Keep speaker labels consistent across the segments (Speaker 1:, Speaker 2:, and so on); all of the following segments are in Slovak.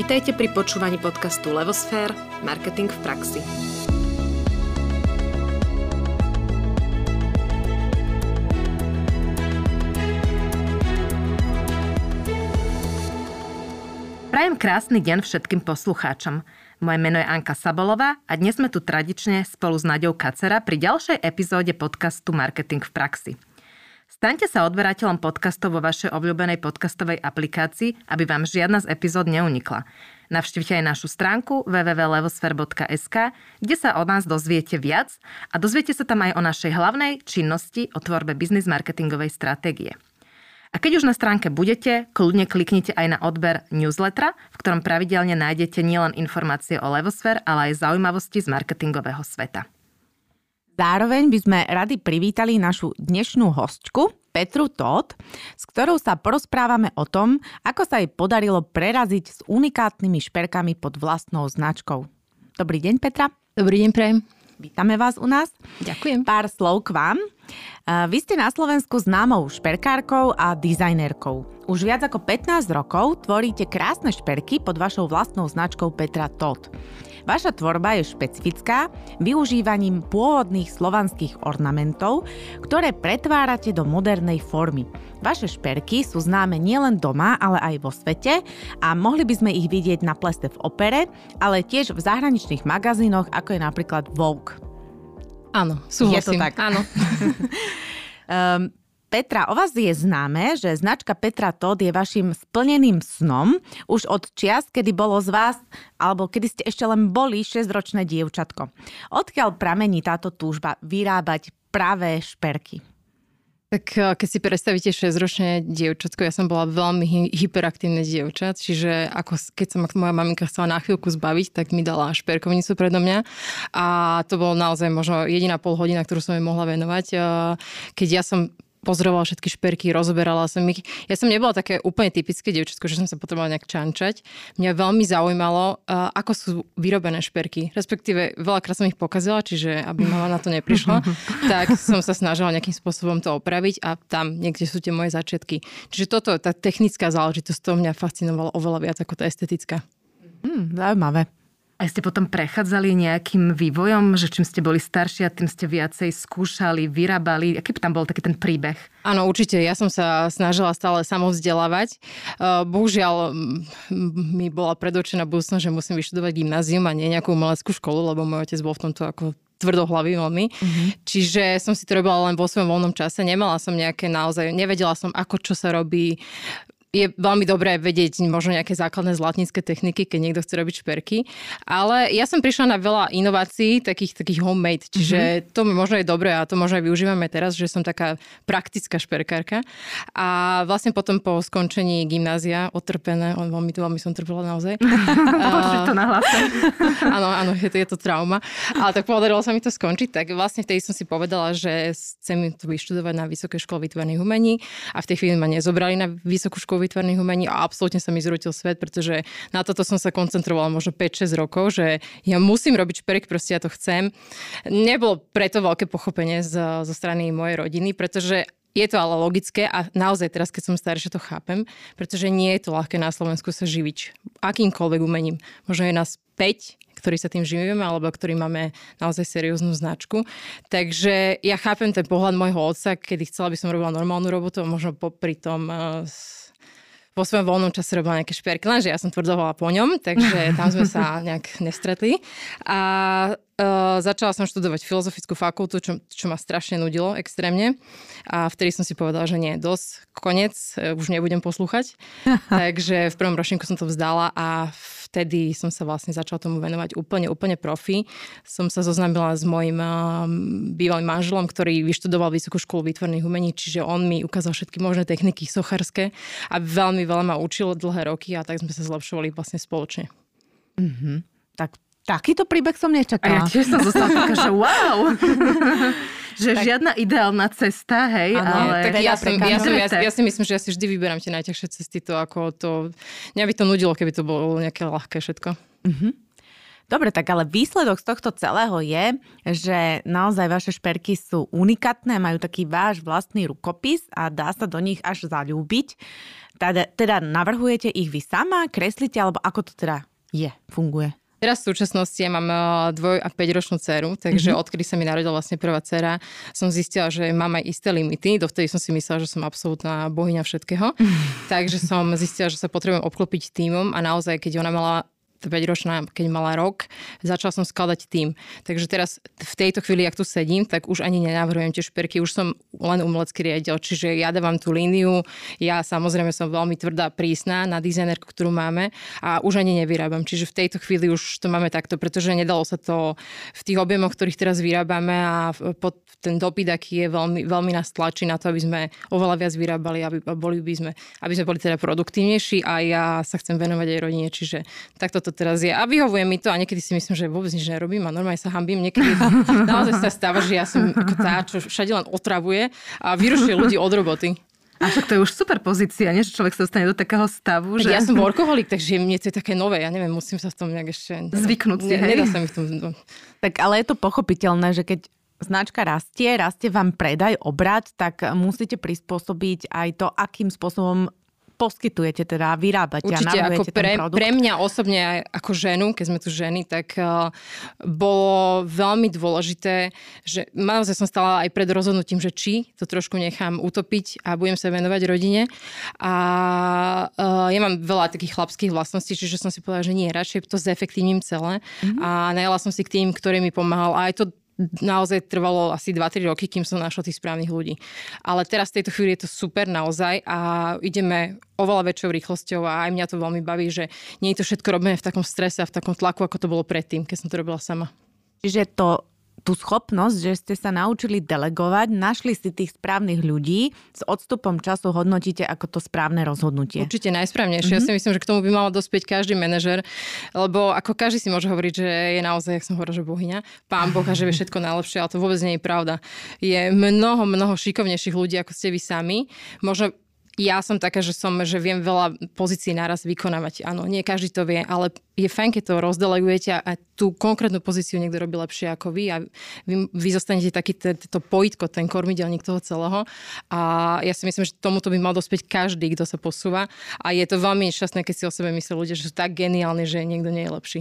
Speaker 1: Vitajte pri počúvaní podcastu Levosfér – Marketing v praxi. Prajem krásny deň všetkým poslucháčom. Moje meno je Anka Sabolová a dnes sme tu tradične spolu s Naďou Kacera pri ďalšej epizóde podcastu Marketing v praxi. Staňte sa odberateľom podcastov vo vašej obľúbenej podcastovej aplikácii, aby vám žiadna z epizód neunikla. Navštívte aj našu stránku www.levosfer.sk, kde sa o nás dozviete viac a dozviete sa tam aj o našej hlavnej činnosti o tvorbe biznis marketingovej stratégie. A keď už na stránke budete, kľudne kliknite aj na odber newslettera, v ktorom pravidelne nájdete nielen informácie o Levosfér, ale aj zaujímavosti z marketingového sveta.
Speaker 2: Zároveň by sme radi privítali našu dnešnú hostku, Petru Todd, s ktorou sa porozprávame o tom, ako sa jej podarilo preraziť s unikátnymi šperkami pod vlastnou značkou. Dobrý deň, Petra.
Speaker 3: Dobrý deň, Prajem.
Speaker 2: Vítame vás u nás.
Speaker 3: Ďakujem.
Speaker 2: Pár slov k vám. Vy ste na Slovensku známou šperkárkou a dizajnerkou. Už viac ako 15 rokov tvoríte krásne šperky pod vašou vlastnou značkou Petra Todd. Vaša tvorba je špecifická využívaním pôvodných slovanských ornamentov, ktoré pretvárate do modernej formy. Vaše šperky sú známe nielen doma, ale aj vo svete a mohli by sme ich vidieť na pleste v opere, ale tiež v zahraničných magazínoch, ako je napríklad Vogue.
Speaker 3: Áno, súhlasím.
Speaker 2: Je to tak?
Speaker 3: Áno.
Speaker 2: um, Petra, o vás je známe, že značka Petra Todd je vašim splneným snom už od čias, kedy bolo z vás, alebo kedy ste ešte len boli 6-ročné dievčatko. Odkiaľ pramení táto túžba vyrábať pravé šperky?
Speaker 3: Tak eh, keď si predstavíte 6-ročné dievčatko, ja som bola veľmi hyperaktívne dievča, čiže ako keď sa moja maminka chcela na chvíľku zbaviť, tak mi dala šperkovnicu predo mňa a to bolo naozaj možno jediná pol hodina, ktorú som jej mohla venovať. Eh, keď ja som pozorovala všetky šperky, rozoberala som ich. Ja som nebola také úplne typické dievčatko, že som sa potrebovala nejak čančať. Mňa veľmi zaujímalo, ako sú vyrobené šperky. Respektíve veľakrát som ich pokazila, čiže aby mama na to neprišla, tak som sa snažila nejakým spôsobom to opraviť a tam niekde sú tie moje začiatky. Čiže toto, tá technická záležitosť, to mňa fascinovalo oveľa viac ako tá estetická.
Speaker 2: Hmm, zaujímavé.
Speaker 1: A ste potom prechádzali nejakým vývojom, že čím ste boli starší a tým ste viacej skúšali, vyrábali? Aký tam bol taký ten príbeh?
Speaker 3: Áno, určite. Ja som sa snažila stále samovzdelávať. Bohužiaľ mi bola predočená budúcnosť, že musím vyštudovať gymnázium a nie nejakú umeleckú školu, lebo môj otec bol v tomto ako tvrdohlavý veľmi. Mm-hmm. Čiže som si to robila len vo svojom voľnom čase. Nemala som nejaké naozaj, nevedela som, ako čo sa robí je veľmi dobré vedieť možno nejaké základné zlatnícke techniky, keď niekto chce robiť šperky. Ale ja som prišla na veľa inovácií, takých, takých homemade, čiže mm-hmm. to možno je dobré a to možno aj využívame teraz, že som taká praktická šperkárka. A vlastne potom po skončení gymnázia, otrpené, on veľmi veľmi som trpela naozaj.
Speaker 1: to na
Speaker 3: áno, áno, je to, je to trauma. Ale tak podarilo sa mi to skončiť, tak vlastne vtedy som si povedala, že chcem to vyštudovať na Vysokej škole výtvarných umení a v tej chvíli ma nezobrali na Vysokú školu výtvarných umení a absolútne sa mi zrutil svet, pretože na toto som sa koncentrovala možno 5-6 rokov, že ja musím robiť šperk, proste ja to chcem. Nebolo preto veľké pochopenie zo, zo strany mojej rodiny, pretože je to ale logické a naozaj teraz, keď som staršia, to chápem, pretože nie je to ľahké na Slovensku sa živiť akýmkoľvek umením. Možno je nás 5, ktorí sa tým živíme, alebo ktorí máme naozaj serióznu značku. Takže ja chápem ten pohľad môjho otca, kedy chcela by som robila normálnu robotu možno popri tom uh, vo svojom voľnom čase robila nejaké šperky, lenže ja som tvrdovala po ňom, takže tam sme sa nejak nestretli. A uh, začala som študovať filozofickú fakultu, čo, čo ma strašne nudilo extrémne. A vtedy som si povedala, že nie, dosť, konec, uh, už nebudem poslúchať. takže v prvom ročníku som to vzdala a v vtedy som sa vlastne začala tomu venovať úplne, úplne profi. Som sa zoznámila s mojim bývalým manželom, ktorý vyštudoval Vysokú školu výtvarných umení, čiže on mi ukázal všetky možné techniky socharské a veľmi veľa ma učil dlhé roky a tak sme sa zlepšovali vlastne spoločne.
Speaker 2: Mm-hmm. Tak takýto príbeh som nečakala.
Speaker 1: A ja tiež som zostala taká, že wow. že tak, žiadna ideálna cesta, hej, ano, ale...
Speaker 3: Tak ja, som, ja, som, ja, ja si myslím, že ja si vždy vyberám tie najťažšie cesty, to ako to... Mňa by to nudilo, keby to bolo nejaké ľahké všetko.
Speaker 2: Uh-huh. Dobre, tak ale výsledok z tohto celého je, že naozaj vaše šperky sú unikátne, majú taký váš vlastný rukopis a dá sa do nich až zalúbiť. Teda, teda navrhujete ich vy sama, kreslíte, alebo ako to teda je, funguje?
Speaker 3: Teraz v súčasnosti ja mám eh, dvoj a 5 ročnú dceru, takže mm-hmm. odkedy sa mi narodila vlastne prvá dcera, som zistila, že mám aj isté limity. Dovtedy som si myslela, že som absolútna bohyňa všetkého. Mm-hmm. Takže som zistila, že sa potrebujem obklopiť týmom a naozaj, keď ona mala 5-ročná, keď mala rok, začala som skladať tým. Takže teraz v tejto chvíli, ak tu sedím, tak už ani nenavrhujem tie šperky, už som len umelecký riaditeľ, čiže ja dávam tú líniu, ja samozrejme som veľmi tvrdá, prísna na dizajnerku, ktorú máme a už ani nevyrábam. Čiže v tejto chvíli už to máme takto, pretože nedalo sa to v tých objemoch, ktorých teraz vyrábame a pod ten dopyt, aký je veľmi, veľmi nás tlačí na to, aby sme oveľa viac vyrábali, aby, boli by sme, aby sme boli teda produktívnejší a ja sa chcem venovať aj rodine, čiže takto to teraz je. A vyhovuje mi to a niekedy si myslím, že vôbec nič nerobím a normálne sa hambím. Niekedy naozaj sa stáva, že ja som ako tá, čo všade len otravuje a vyrušuje ľudí od roboty.
Speaker 1: A však to je už super pozícia, nie? že človek sa dostane do takého stavu. Že...
Speaker 3: Ja som workoholik, takže mne to je také nové. Ja neviem, musím sa v tom nejak ešte...
Speaker 1: Zvyknúť si,
Speaker 3: ne,
Speaker 1: hej?
Speaker 3: Nedá sa mi v tom... No.
Speaker 2: Tak ale je to pochopiteľné, že keď značka rastie, rastie vám predaj, obrad, tak musíte prispôsobiť aj to, akým spôsobom poskytujete, teda vyrábate
Speaker 3: Určite,
Speaker 2: a
Speaker 3: ako pre, pre mňa osobne ako ženu, keď sme tu ženy, tak uh, bolo veľmi dôležité, že naozaj som stala aj pred rozhodnutím, že či to trošku nechám utopiť a budem sa venovať rodine. A uh, ja mám veľa takých chlapských vlastností, čiže som si povedala, že nie, radšej to zefektívnim celé. Mm-hmm. A najala som si k tým, ktorý mi pomáhal. A aj to naozaj trvalo asi 2-3 roky, kým som našla tých správnych ľudí. Ale teraz v tejto chvíli je to super naozaj a ideme oveľa väčšou rýchlosťou a aj mňa to veľmi baví, že nie je to všetko robené v takom strese a v takom tlaku, ako to bolo predtým, keď som to robila sama.
Speaker 2: Čiže to tú schopnosť, že ste sa naučili delegovať, našli si tých správnych ľudí, s odstupom času hodnotíte ako to správne rozhodnutie.
Speaker 3: Určite najsprávnejšie. Mm-hmm. Ja si myslím, že k tomu by mal dospieť každý manažer, lebo ako každý si môže hovoriť, že je naozaj, jak som hovorila, že bohyňa, pán Boh a že vie všetko najlepšie, ale to vôbec nie je pravda. Je mnoho, mnoho šikovnejších ľudí, ako ste vy sami. Možno ja som taká, že som, že viem veľa pozícií naraz vykonávať. Áno, nie každý to vie, ale je fajn, keď to rozdelegujete a tú konkrétnu pozíciu niekto robí lepšie ako vy a vy, vy zostanete taký to pojitko, ten kormidelník toho celého. A ja si myslím, že tomuto by mal dospieť každý, kto sa posúva. A je to veľmi nešťastné, keď si o sebe myslí ľudia, že sú tak geniálni, že niekto nie je lepší.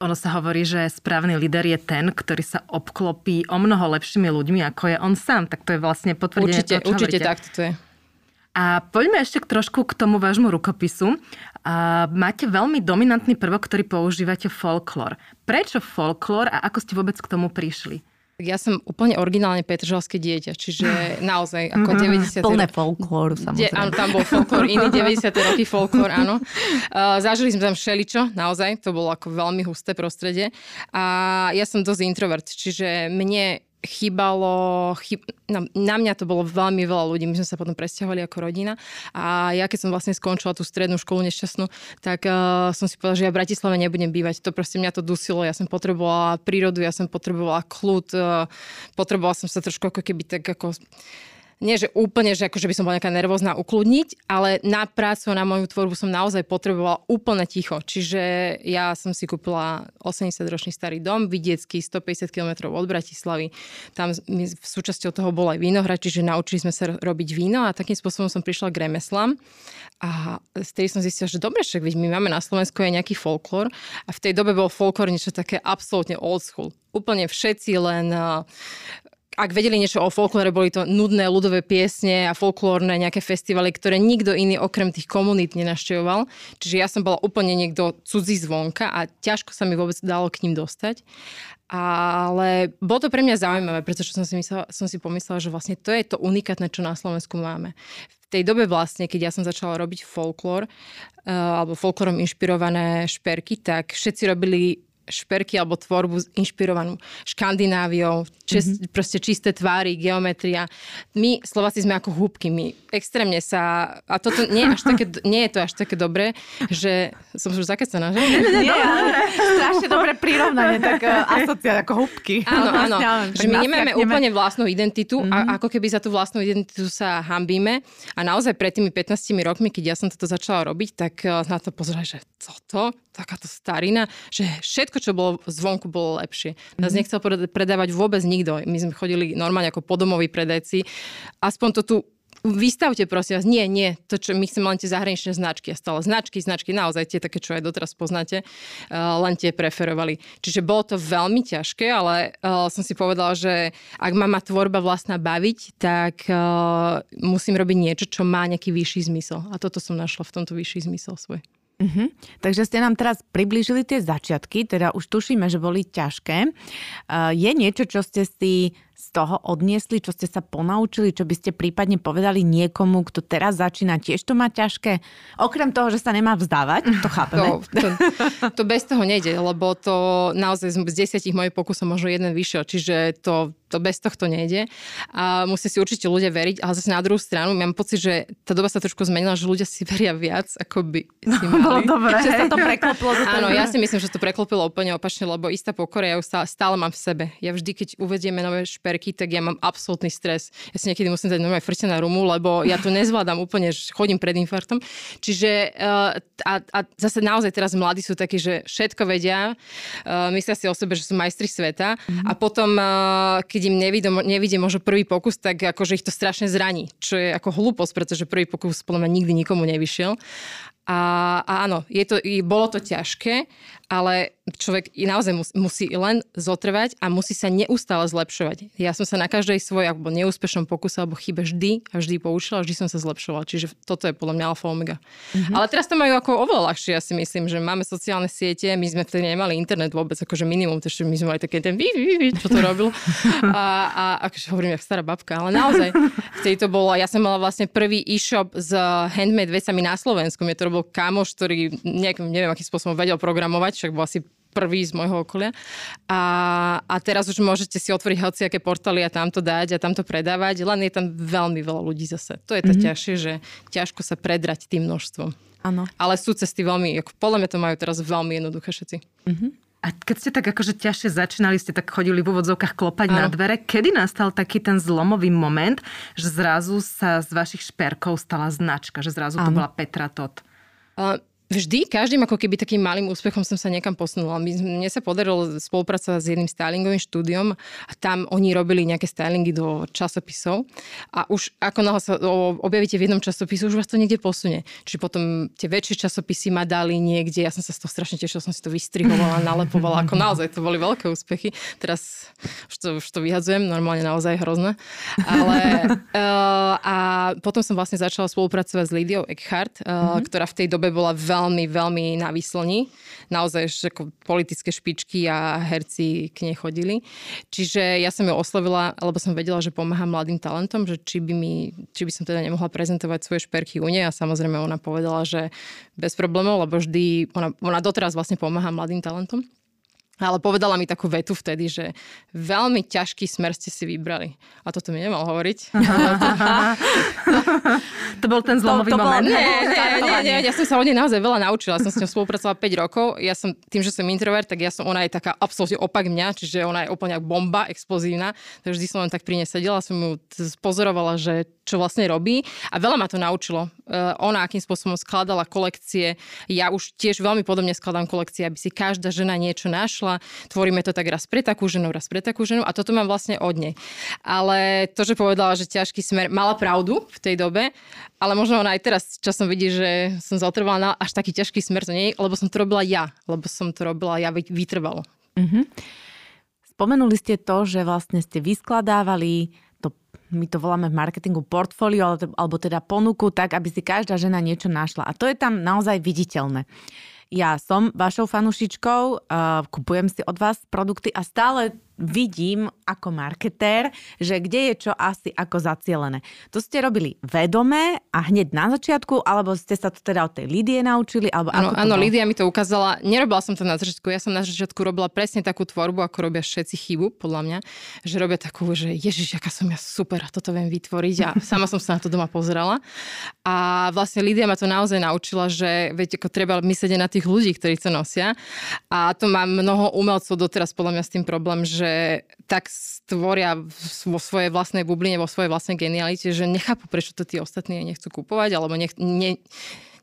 Speaker 1: Ono sa hovorí, že správny líder je ten, ktorý sa obklopí o mnoho lepšími ľuďmi, ako je on sám. Tak to je vlastne potvrdenie
Speaker 3: Určite,
Speaker 1: toho,
Speaker 3: určite takto to je.
Speaker 1: A poďme ešte trošku k tomu vášmu rukopisu. A máte veľmi dominantný prvok, ktorý používate folklór. Prečo folklór a ako ste vôbec k tomu prišli?
Speaker 3: Ja som úplne originálne petržalské dieťa, čiže naozaj ako 90.
Speaker 2: Plné folklóru, samozrejme.
Speaker 3: áno, tam bol folklór, iný 90. roky folklór, áno. Uh, zažili sme tam všeličo, naozaj, to bolo ako veľmi husté prostredie. A ja som dosť introvert, čiže mne chýbalo, chyb, na, na mňa to bolo veľmi veľa ľudí, my sme sa potom presťahovali ako rodina a ja keď som vlastne skončila tú strednú školu nešťastnú, tak uh, som si povedala, že ja v Bratislave nebudem bývať. To proste mňa to dusilo, ja som potrebovala prírodu, ja som potrebovala kľud, uh, potrebovala som sa trošku ako keby tak ako nie že úplne, že, akože by som bola nejaká nervózna ukludniť, ale na prácu, na moju tvorbu som naozaj potrebovala úplne ticho. Čiže ja som si kúpila 80-ročný starý dom, vidiecký, 150 km od Bratislavy. Tam v súčasťou toho bol aj vínohrad, čiže naučili sme sa robiť víno a takým spôsobom som prišla k remeslám. A vtedy som zistila, že dobre, však my máme na Slovensku aj nejaký folklór a v tej dobe bol folklór niečo také absolútne old school úplne všetci len ak vedeli niečo o folklóre, boli to nudné ľudové piesne a folklórne nejaké festivaly, ktoré nikto iný okrem tých komunít nenaštevoval. Čiže ja som bola úplne niekto cudzí zvonka a ťažko sa mi vôbec dalo k ním dostať. Ale bolo to pre mňa zaujímavé, pretože som si, myslela, som si pomyslela, že vlastne to je to unikátne, čo na Slovensku máme. V tej dobe vlastne, keď ja som začala robiť folklór, uh, alebo folklórom inšpirované šperky, tak všetci robili šperky alebo tvorbu inšpirovanú Škandináviou, čist, mm-hmm. proste čisté tvári, geometria. My, Slováci, sme ako húbky. My extrémne sa... A toto nie, až také, nie je to až také dobré, že... Som už zakecaná, že?
Speaker 2: Nie, nie, strašne dobré prirovnanie, tak uh, asociáť ako húbky.
Speaker 3: Áno, áno. Že my nemáme úplne vlastnú identitu mm-hmm. a mhm. ako keby za tú vlastnú identitu sa hambíme. A naozaj pred tými 15 rokmi, keď ja som toto začala robiť, tak uh, na to pozeraj, že co to? Takáto starina, že všetko, čo bolo zvonku, bolo lepšie. Nás mm-hmm. nechcel predávať vôbec nikto. My sme chodili normálne ako podomoví predajci. Aspoň to tu Vystavte prosím vás, nie, nie, to čo my chceme len tie zahraničné značky a stále značky, značky naozaj tie také, čo aj doteraz poznáte, uh, len tie preferovali. Čiže bolo to veľmi ťažké, ale uh, som si povedala, že ak má ma tvorba vlastná baviť, tak uh, musím robiť niečo, čo má nejaký vyšší zmysel. A toto som našla v tomto vyšší zmysel svoj.
Speaker 2: Uh-huh. Takže ste nám teraz priblížili tie začiatky, teda už tušíme, že boli ťažké. Uh, je niečo, čo ste si z toho odniesli, čo ste sa ponaučili, čo by ste prípadne povedali niekomu, kto teraz začína tiež to má ťažké? Okrem toho, že sa nemá vzdávať, to chápeme.
Speaker 3: To, to, to bez toho nejde, lebo to naozaj z desiatich mojich pokusov možno jeden vyšiel, čiže to, to bez tohto nejde. A musí si určite ľudia veriť, ale zase na druhú stranu mám pocit, že tá doba sa trošku zmenila, že ľudia si veria viac, ako by si mali.
Speaker 2: Bolo dobré. Že sa to preklopilo.
Speaker 3: Áno, ja si myslím, že to preklopilo úplne opačne, lebo istá pokora ja ju stále, stále mám v sebe. Ja vždy, keď uvedieme nové špe šperky, tak ja mám absolútny stres. Ja si niekedy musím dať normálne frte na rumu, lebo ja to nezvládam úplne, že chodím pred infartom. Čiže uh, a, a zase naozaj teraz mladí sú takí, že všetko vedia, uh, myslia si o sebe, že sú majstri sveta mm-hmm. a potom, uh, keď im nevidie, nevidie možno prvý pokus, tak akože ich to strašne zraní, čo je ako hlúposť, pretože prvý pokus podľa mňa nikdy nikomu nevyšiel. A, a áno, je to, bolo to ťažké, ale človek naozaj musí len zotrvať a musí sa neustále zlepšovať. Ja som sa na každej svojej alebo neúspešnom pokuse alebo chybe vždy a vždy poučila, vždy som sa zlepšovala. Čiže toto je podľa mňa alfa omega. Mm-hmm. Ale teraz to majú ako oveľa ľahšie, ja si myslím, že máme sociálne siete, my sme vtedy nemali internet vôbec, akože minimum, takže my sme mali také ten vy, vy, vy, čo to robil. A, a akože hovorím, jak stará babka, ale naozaj, vtedy to bolo, ja som mala vlastne prvý e-shop s handmade vecami na Slovensku. Mne to robil kamoš, ktorý nejak, neviem, akým spôsobom vedel programovať, však bol asi prvý z môjho okolia. A, a teraz už môžete si otvoriť hociaké portály a tam to dať a tam to predávať, len je tam veľmi veľa ľudí zase. To je to mm-hmm. ťažšie, že ťažko sa predrať tým množstvom.
Speaker 2: Áno.
Speaker 3: Ale sú cesty veľmi, ako podľa mňa to majú teraz veľmi jednoduché všetci.
Speaker 1: Mm-hmm. A keď ste tak akože ťažšie začínali, ste tak chodili v úvodzovkách klopať ano. na dvere, kedy nastal taký ten zlomový moment, že zrazu sa z vašich šperkov stala značka, že zrazu ano. to bola Petra Tot?
Speaker 3: Uh, Vždy, každým ako keby takým malým úspechom som sa niekam posunula. Mne sa podarilo spolupracovať s jedným stylingovým štúdiom a tam oni robili nejaké stylingy do časopisov a už ako náhle sa objavíte v jednom časopise, už vás to niekde posunie. Čiže potom tie väčšie časopisy ma dali niekde, ja som sa z toho strašne tešila, som si to vystrihovala, nalepovala, ako naozaj to boli veľké úspechy. Teraz už to, už to vyhadzujem, normálne naozaj hrozné. Ale uh, a potom som vlastne začala spolupracovať s Lidiou Eckhart, uh, mm-hmm. ktorá v tej dobe bola veľmi veľmi, veľmi na vyslni. Naozaj ako politické špičky a herci k nej chodili. Čiže ja som ju oslovila, lebo som vedela, že pomáham mladým talentom, že či by, mi, či by som teda nemohla prezentovať svoje šperky u nej a samozrejme ona povedala, že bez problémov, lebo vždy, ona, ona doteraz vlastne pomáha mladým talentom. Ale povedala mi takú vetu vtedy, že veľmi ťažký smer ste si vybrali. A toto mi nemal hovoriť.
Speaker 1: to bol ten zlomový to, to moment.
Speaker 3: Nie, nie, nie, nie, ja som sa od nej naozaj veľa naučila. Som s ňou spolupracovala 5 rokov. Ja som, tým, že som introvert, tak ja som, ona je taká absolútne opak mňa, čiže ona je úplne bomba, explozívna. Takže vždy som len tak pri nej sedela, som ju pozorovala, že čo vlastne robí a veľa ma to naučilo. Uh, ona akým spôsobom skladala kolekcie. Ja už tiež veľmi podobne skladám kolekcie, aby si každá žena niečo našla. Tvoríme to tak raz pre takú ženu, raz pre takú ženu a toto mám vlastne od nej. Ale to, že povedala, že ťažký smer, mala pravdu v tej dobe, ale možno ona aj teraz časom vidí, že som zotrvala na až taký ťažký smer to nie, lebo som to robila ja, lebo som to robila ja vytrvalo. Mm-hmm.
Speaker 2: Spomenuli ste to, že vlastne ste vyskladávali my to voláme v marketingu portfólio, alebo teda ponuku, tak aby si každá žena niečo našla. A to je tam naozaj viditeľné. Ja som vašou fanušičkou, uh, kupujem si od vás produkty a stále vidím ako marketér, že kde je čo asi ako zacielené. To ste robili vedome a hneď na začiatku, alebo ste sa to teda od tej Lidie naučili? Alebo
Speaker 3: áno,
Speaker 2: ako
Speaker 3: áno
Speaker 2: bolo?
Speaker 3: Lidia mi to ukázala. Nerobila som to na začiatku. Ja som na začiatku robila presne takú tvorbu, ako robia všetci chybu, podľa mňa. Že robia takú, že ježiš, aká som ja super, a toto viem vytvoriť. A sama som sa na to doma pozerala. A vlastne Lidia ma to naozaj naučila, že veď ako treba myslieť na tých ľudí, ktorí to nosia. A to má mnoho umelcov doteraz podľa mňa s tým problém, že tak stvoria vo svojej vlastnej bubline, vo svojej vlastnej genialite, že nechápu, prečo to tí ostatní nechcú kupovať, alebo nech, ne,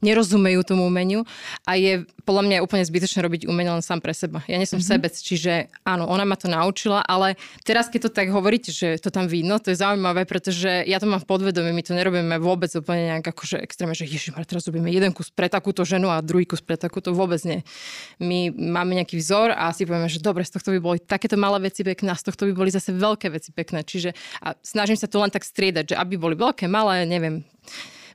Speaker 3: nerozumejú tomu umeniu a je podľa mňa úplne zbytočné robiť umenie len sám pre seba. Ja nie som mm-hmm. sebec, čiže áno, ona ma to naučila, ale teraz keď to tak hovoríte, že to tam vidno, to je zaujímavé, pretože ja to mám v podvedomí, my to nerobíme vôbec úplne nejak akože extrémne, že ježiš, teraz robíme jeden kus pre takúto ženu a druhý kus pre takúto, vôbec nie. My máme nejaký vzor a si povieme, že dobre, z tohto by boli takéto malé veci pekné a z tohto by boli zase veľké veci pekné. Čiže a snažím sa to len tak striedať, že aby boli veľké, malé, neviem,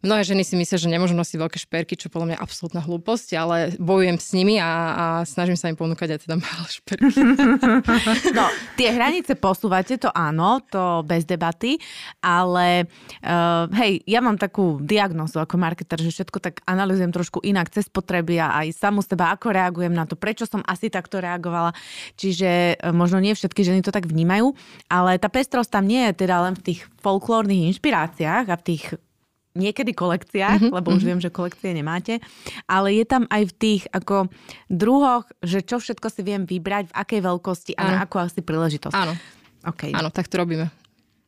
Speaker 3: Mnohé ženy si myslia, že nemôžu nosiť veľké šperky, čo podľa mňa absolútna hlúposť, ale bojujem s nimi a, a snažím sa im ponúkať aj teda malé šperky.
Speaker 2: No, tie hranice posúvate, to áno, to bez debaty, ale uh, hej, ja mám takú diagnozu ako marketer, že všetko tak analizujem trošku inak cez potreby a aj samu seba, ako reagujem na to, prečo som asi takto reagovala. Čiže uh, možno nie všetky ženy to tak vnímajú, ale tá pestrosť tam nie je teda len v tých folklórnych inšpiráciách a v tých niekedy kolekciách, mm-hmm, lebo už mhm. viem, že kolekcie nemáte, ale je tam aj v tých ako druhoch, že čo všetko si viem vybrať, v akej veľkosti a ano. na akú asi príležitosť.
Speaker 3: Áno.
Speaker 2: Okay.
Speaker 3: Áno, tak to robíme.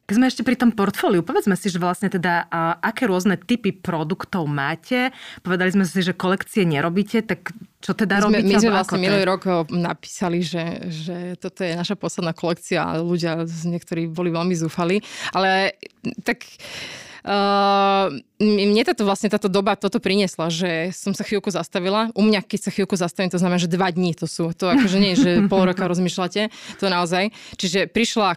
Speaker 1: Keď sme ešte pri tom portfóliu, povedzme si, že vlastne teda a, aké rôzne typy produktov máte. Povedali sme si, že kolekcie nerobíte, tak čo teda
Speaker 3: my
Speaker 1: robíte?
Speaker 3: My sme vlastne minulý rok napísali, že, že toto je naša posledná kolekcia a ľudia niektorí boli veľmi zúfali. Ale tak Uh, mne táto vlastne táto doba toto priniesla, že som sa chvíľku zastavila. U mňa, keď sa chvíľku zastavím, to znamená, že dva dní to sú. To akože nie, že pol roka rozmýšľate, to naozaj. Čiže prišla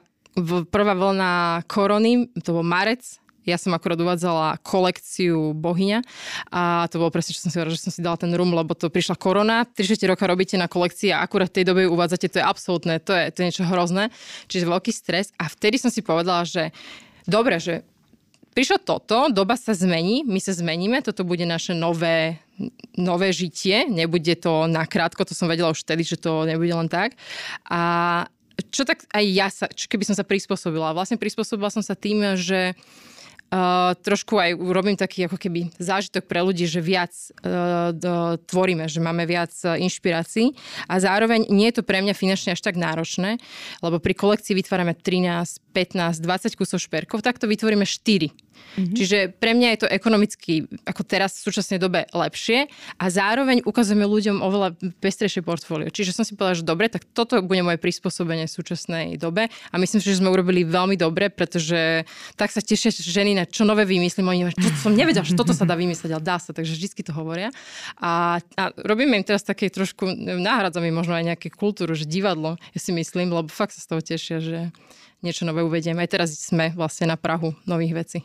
Speaker 3: prvá vlna korony, to bol marec, ja som akorát uvádzala kolekciu Bohyňa a to bolo presne, čo som si hovorila, že som si dala ten rum, lebo to prišla korona, 3 roka robíte na kolekcii a akurát v tej dobe ju uvádzate, to je absolútne, to je, to je niečo hrozné. Čiže veľký stres a vtedy som si povedala, že dobre, že prišlo toto, doba sa zmení, my sa zmeníme, toto bude naše nové, nové žitie, nebude to nakrátko, to som vedela už vtedy, že to nebude len tak. A čo tak aj ja sa, čo keby som sa prispôsobila? Vlastne prispôsobila som sa tým, že Uh, trošku aj robím taký ako keby zážitok pre ľudí, že viac uh, do, tvoríme, že máme viac uh, inšpirácií a zároveň nie je to pre mňa finančne až tak náročné, lebo pri kolekcii vytvárame 13, 15, 20 kusov šperkov, tak to vytvoríme 4 Mm-hmm. Čiže pre mňa je to ekonomicky, ako teraz v súčasnej dobe, lepšie a zároveň ukazujeme ľuďom oveľa pestrejšie portfólio. Čiže som si povedala, že dobre, tak toto bude moje prispôsobenie v súčasnej dobe a myslím si, že sme urobili veľmi dobre, pretože tak sa tešia ženy na čo nové vymyslím. Oni čo som nevedela, že toto sa dá vymyslieť, ale dá sa, takže vždy to hovoria. A, a robíme im teraz také trošku, náhradzame možno aj nejaké kultúru, že divadlo, ja si myslím, lebo fakt sa z toho tešia, že niečo nové uvedieme. Aj teraz sme vlastne na Prahu nových vecí.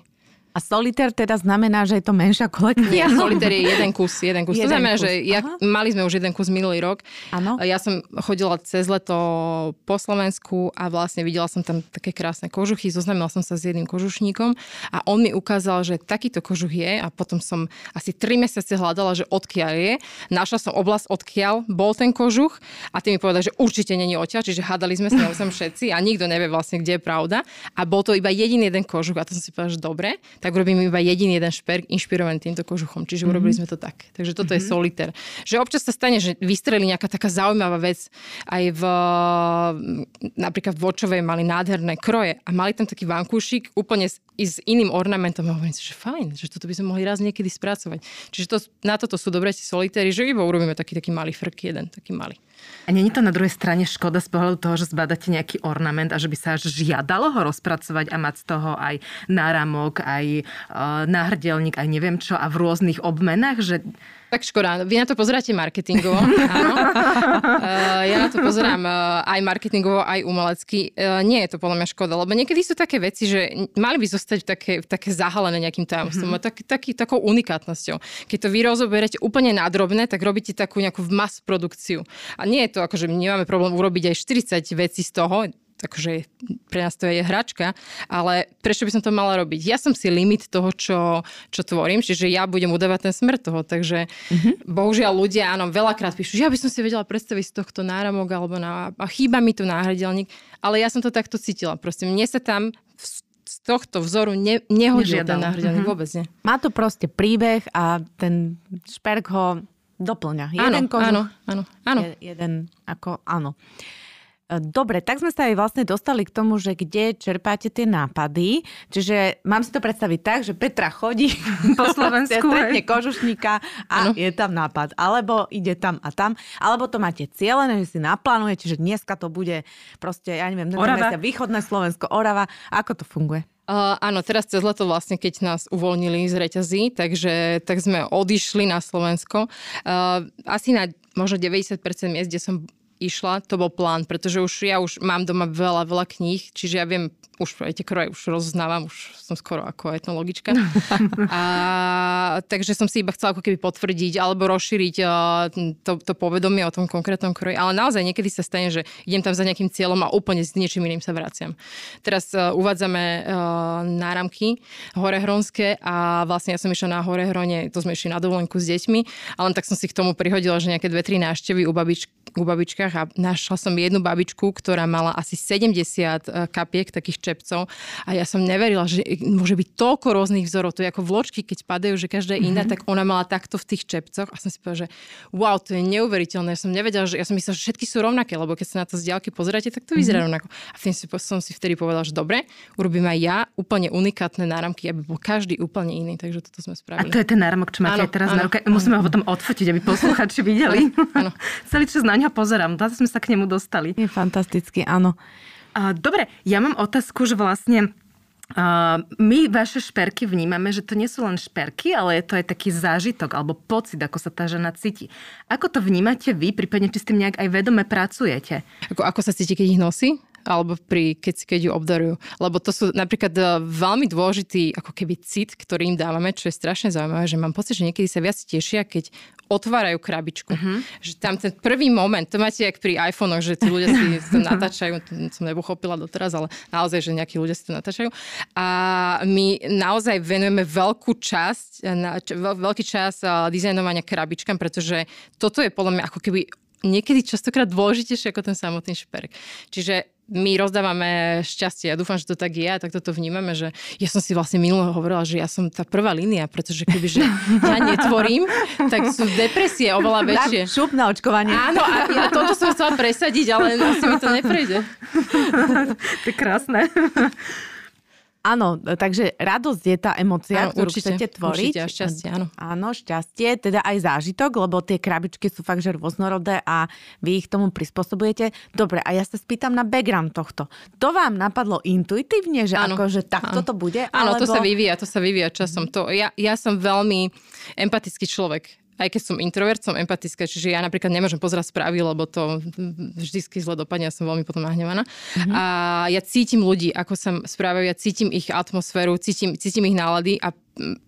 Speaker 2: A solitér teda znamená, že je to menšia kolekcia?
Speaker 3: Nie, solitér je jeden kus. Jeden kus. Jeden to znamená, kus. že ja, mali sme už jeden kus minulý rok.
Speaker 2: Ano.
Speaker 3: Ja som chodila cez leto po Slovensku a vlastne videla som tam také krásne kožuchy. Zoznamila som sa s jedným kožušníkom a on mi ukázal, že takýto kožuch je a potom som asi 3 mesiace hľadala, že odkiaľ je. Našla som oblasť, odkiaľ bol ten kožuch a ty mi povedal, že určite není odtiaľ, čiže hádali sme sa sem všetci a nikto nevie vlastne, kde je pravda. A bol to iba jediný jeden kožuch a to som si povedala, že dobre tak urobím iba jediný jeden šperk inšpirovaný týmto kožuchom. Čiže mm-hmm. urobili sme to tak. Takže toto mm-hmm. je mhm. soliter. Že občas sa stane, že vystrelí nejaká taká zaujímavá vec. Aj v, napríklad v Vočovej mali nádherné kroje a mali tam taký vankúšik úplne s, s iným ornamentom. A hovorím si, že fajn, že toto by sme mohli raz niekedy spracovať. Čiže to, na toto sú dobré tie solitéry, že iba urobíme taký, taký malý frk jeden, taký malý.
Speaker 1: A není to na druhej strane škoda z pohľadu toho, že zbadáte nejaký ornament a že by sa až žiadalo ho rozpracovať a mať z toho aj náramok, aj uh, náhrdelník, aj neviem čo a v rôznych obmenách, že
Speaker 3: tak škoda, vy na to pozeráte marketingovo, áno. Uh, ja na to pozerám uh, aj marketingovo, aj umelecky. Uh, nie je to podľa mňa škoda, lebo niekedy sú také veci, že mali by zostať také, také zahalené nejakým tajomstvom, mm-hmm. tak, taký, takou unikátnosťou. Keď to vy rozoberiete úplne nádrobné, tak robíte takú nejakú mass produkciu. A nie je to ako, že nemáme problém urobiť aj 40 vecí z toho, takže pre nás to je hračka, ale prečo by som to mala robiť? Ja som si limit toho, čo, čo tvorím, čiže ja budem udávať ten smer toho, takže mm-hmm. bohužiaľ ľudia, áno, veľakrát píšu, že ja by som si vedela predstaviť z tohto náramok alebo na, a chýba mi tu náhradelník, ale ja som to takto cítila. Proste mne sa tam z tohto vzoru ne, nehodil ten náhradelník, mm-hmm. vôbec nie.
Speaker 2: Má to proste príbeh a ten šperk ho doplňa.
Speaker 3: Jeden áno, kožuch, áno, áno, áno.
Speaker 2: Jeden ako, áno. E, dobre, tak sme sa aj vlastne dostali k tomu, že kde čerpáte tie nápady. Čiže mám si to predstaviť tak, že Petra chodí po Slovensku, stretne kožušníka a ano. je tam nápad. Alebo ide tam a tam. Alebo to máte cieľené, že si naplánujete, že dneska to bude proste, ja neviem, Orava. východné Slovensko, Orava. Ako to funguje?
Speaker 3: Uh, áno, teraz cez leto vlastne, keď nás uvoľnili z reťazí, takže tak sme odišli na Slovensko. Uh, asi na možno 90% miest, kde som išla, to bol plán, pretože už ja už mám doma veľa, veľa kníh, čiže ja viem, už aj tie kroje už rozoznávam, už som skoro ako etnologička. A, takže som si iba chcela ako keby potvrdiť alebo rozšíriť to, to povedomie o tom konkrétnom kroji. Ale naozaj niekedy sa stane, že idem tam za nejakým cieľom a úplne s niečím iným sa vraciam. Teraz uh, uvádzame uh, náramky horehronské a vlastne ja som išla na Horehrone, to sme išli na dovolenku s deťmi, ale tak som si k tomu prihodila, že nejaké dve, tri návštevy u, babič, u babičkách a našla som jednu babičku, ktorá mala asi 70 e, kapiek, takých čepcov a ja som neverila, že môže byť toľko rôznych vzorov. To je ako vločky, keď padajú, že každá je iná, mm-hmm. tak ona mala takto v tých čepcoch a som si povedala, že wow, to je neuveriteľné. Ja som nevedela, že ja som myslela, že všetky sú rovnaké, lebo keď sa na to z diaľky pozeráte, tak to vyzerá mm-hmm. rovnako. A vtedy si, som si vtedy povedala, že dobre, urobím aj ja úplne unikátne náramky, aby bol každý úplne iný. Takže toto sme spravili.
Speaker 1: A to je ten náramok, čo máte áno, teraz áno, na ruke. Musíme ho potom odfotiť, aby posluchači videli. Áno, áno. Celý čas na ňo pozerám zase sme sa k nemu dostali.
Speaker 2: Je fantastický, áno.
Speaker 1: Dobre, ja mám otázku, že vlastne Uh, my vaše šperky vnímame, že to nie sú len šperky, ale je to aj taký zážitok alebo pocit, ako sa tá žena cíti. Ako to vnímate vy, prípadne či s tým nejak aj vedome pracujete?
Speaker 3: Ako, ako sa cíti, keď ich nosí? Alebo pri, keď, keď ju obdarujú. Lebo to sú napríklad eh, veľmi dôležitý ako keby cit, ktorý im dávame, čo je strašne zaujímavé, že mám pocit, že niekedy sa viac tešia, keď otvárajú krabičku. Uh-huh. Že tam ten prvý moment, to máte jak pri iPhone, že tí ľudia si to natáčajú, to som nepochopila doteraz, ale naozaj, že nejakí ľudia si to natáčajú. A my naozaj venujeme veľkú časť, na, veľký čas eh, dizajnovania krabičkám, pretože toto je podľa mňa ako keby niekedy častokrát dôležitejšie ako ten samotný šperk. Čiže my rozdávame šťastie. Ja dúfam, že to tak je a tak toto vnímame, že ja som si vlastne minule hovorila, že ja som tá prvá línia, pretože keby že ja netvorím, tak sú depresie oveľa väčšie.
Speaker 2: Tak, šup na očkovanie.
Speaker 3: Áno, a ja toto som chcela presadiť, ale asi mi to neprejde.
Speaker 1: to je krásne.
Speaker 2: Áno, takže radosť je tá emocia, áno, ktorú určite, chcete tvoriť.
Speaker 3: Určite, a šťastie, áno.
Speaker 2: Áno, šťastie, teda aj zážitok, lebo tie krabičky sú fakt, že rôznorodé a vy ich tomu prispôsobujete. Dobre, a ja sa spýtam na background tohto. To vám napadlo intuitívne, že áno, ako, že takto áno. to bude?
Speaker 3: Áno, alebo... to sa vyvíja, to sa vyvíja časom. To, ja, ja som veľmi empatický človek aj keď som introvert, som empatická, čiže ja napríklad nemôžem pozerať správy, lebo to vždycky zle dopadne, ja som veľmi potom nahnevaná. Mm-hmm. A ja cítim ľudí, ako sa správajú, ja cítim ich atmosféru, cítim, cítim ich nálady a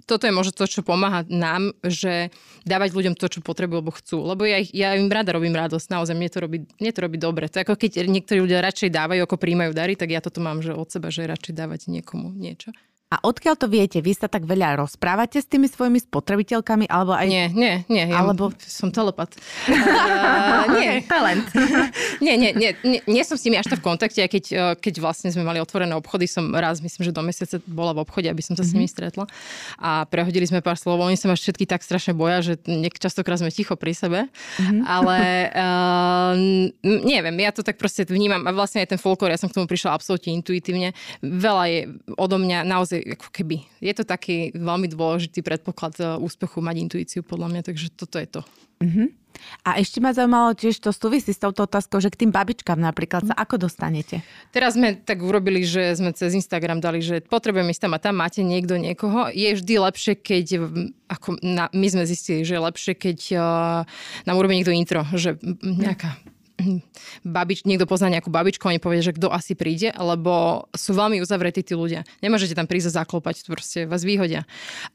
Speaker 3: toto je možno to, čo pomáha nám, že dávať ľuďom to, čo potrebujú, alebo chcú. Lebo ja, ja im rada robím radosť, naozaj mne to, robí, mne to robí dobre. To ako keď niektorí ľudia radšej dávajú, ako príjmajú dary, tak ja toto mám že od seba, že radšej dávať niekomu niečo.
Speaker 2: A odkiaľ to viete? Vy sa tak veľa rozprávate s tými svojimi spotrebiteľkami? Alebo aj...
Speaker 3: Nie, nie, nie. Ja alebo... som telepat.
Speaker 1: Uh, nie, talent.
Speaker 3: nie, nie, nie, nie, nie som s nimi až tak v kontakte. Keď, e, keď vlastne sme mali otvorené obchody, som raz, myslím, že do mesiaca bola v obchode, aby som sa mm-hmm. s nimi mhm. stretla. A prehodili sme pár slov. Oni sa ma všetky tak strašne boja, že niek- častokrát sme ticho pri sebe. Mm-hmm. Ale uh, neviem, ja to tak proste vnímam. A vlastne aj ten folklór, ja som k tomu prišla absolútne intuitívne. Veľa je odo mňa naozaj ako keby, je to taký veľmi dôležitý predpoklad e, úspechu mať intuíciu podľa mňa, takže toto je to.
Speaker 2: Uh-huh. A ešte ma zaujímalo tiež to súvisí s touto otázkou, že k tým babičkám napríklad sa ako dostanete?
Speaker 3: Teraz sme tak urobili, že sme cez Instagram dali, že potrebujem ísť tam a tam, máte niekto niekoho. Je vždy lepšie, keď, ako na, my sme zistili, že je lepšie, keď uh, nám urobí niekto intro, že nejaká babič, niekto pozná nejakú babičku, oni povie, že kto asi príde, lebo sú veľmi uzavretí tí ľudia. Nemôžete tam prísť a zaklopať, proste vás vyhodia.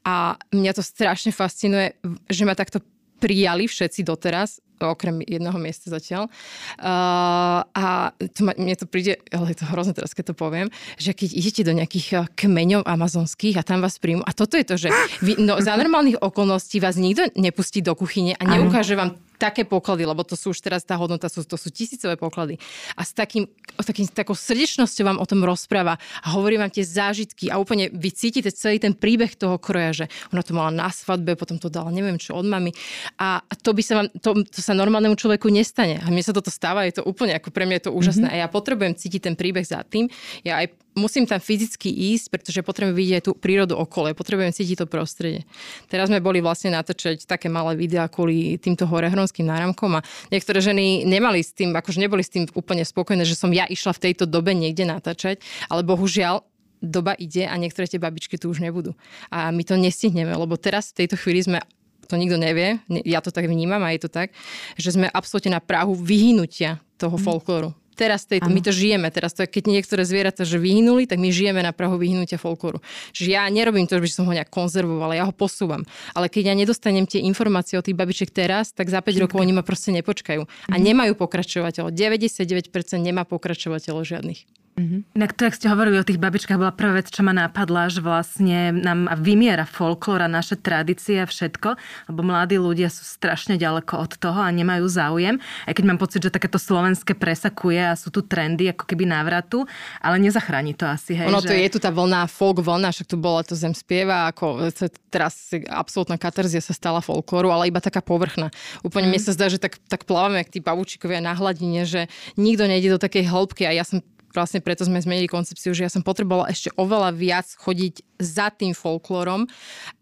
Speaker 3: A mňa to strašne fascinuje, že ma takto prijali všetci doteraz okrem jedného miesta zatiaľ. Uh, a to ma, mne to príde, ale je to hrozné teraz, keď to poviem, že keď idete do nejakých eh, kmeňov amazonských a tam vás príjmu, a toto je to, že vy, no, za normálnych okolností vás nikto nepustí do kuchyne a neukáže vám také poklady, lebo to sú už teraz tá hodnota, sú, to sú tisícové poklady. A s takým, takým, takou srdečnosťou vám o tom rozpráva a hovorí vám tie zážitky a úplne vy cítite celý ten príbeh toho kroja, že ona to mala na svadbe, potom to dala neviem čo od mami. A to by sa vám, to, to sa normálnemu človeku nestane. A mne sa toto stáva, je to úplne, ako pre mňa je to úžasné. Mm-hmm. A ja potrebujem cítiť ten príbeh za tým. Ja aj musím tam fyzicky ísť, pretože potrebujem vidieť tú prírodu okolo, potrebujem cítiť to prostredie. Teraz sme boli vlastne natáčať také malé videá kvôli týmto horehronským náramkom a niektoré ženy nemali s tým, akože neboli s tým úplne spokojné, že som ja išla v tejto dobe niekde natáčať, ale bohužiaľ doba ide a niektoré tie babičky tu už nebudú. A my to nestihneme, lebo teraz v tejto chvíli sme to nikto nevie, ja to tak vnímam a je to tak, že sme absolútne na Prahu vyhnutia toho mhm. folklóru teraz tejto, my to žijeme teraz. To keď niektoré zvieratá že vyhynuli, tak my žijeme na prahu vyhnutia folklóru. Čiže ja nerobím to, že som ho nejak konzervovala, ja ho posúvam. Ale keď ja nedostanem tie informácie o tých babičiek teraz, tak za 5 rokov oni ma proste nepočkajú. A mhm. nemajú pokračovateľov. 99% nemá pokračovateľov žiadnych.
Speaker 1: Mm-hmm. Inak to, ak ste hovorili o tých babičkách, bola prvá vec, čo ma napadla, že vlastne nám vymiera folklór a naše tradície a všetko, lebo mladí ľudia sú strašne ďaleko od toho a nemajú záujem. Aj keď mám pocit, že takéto slovenské presakuje a sú tu trendy ako keby návratu, ale nezachráni to asi. Hej,
Speaker 3: ono
Speaker 1: že...
Speaker 3: to je tu tá vlna, folk vlna, však tu bola to zem spieva, ako teraz absolútna katarzia sa stala folklóru, ale iba taká povrchná. Úplne mm. mne sa zdá, že tak, tak plávame, jak tí pavúčikovia na hladine, že nikto nejde do takej hĺbky a ja som vlastne preto sme zmenili koncepciu, že ja som potrebovala ešte oveľa viac chodiť za tým folklórom.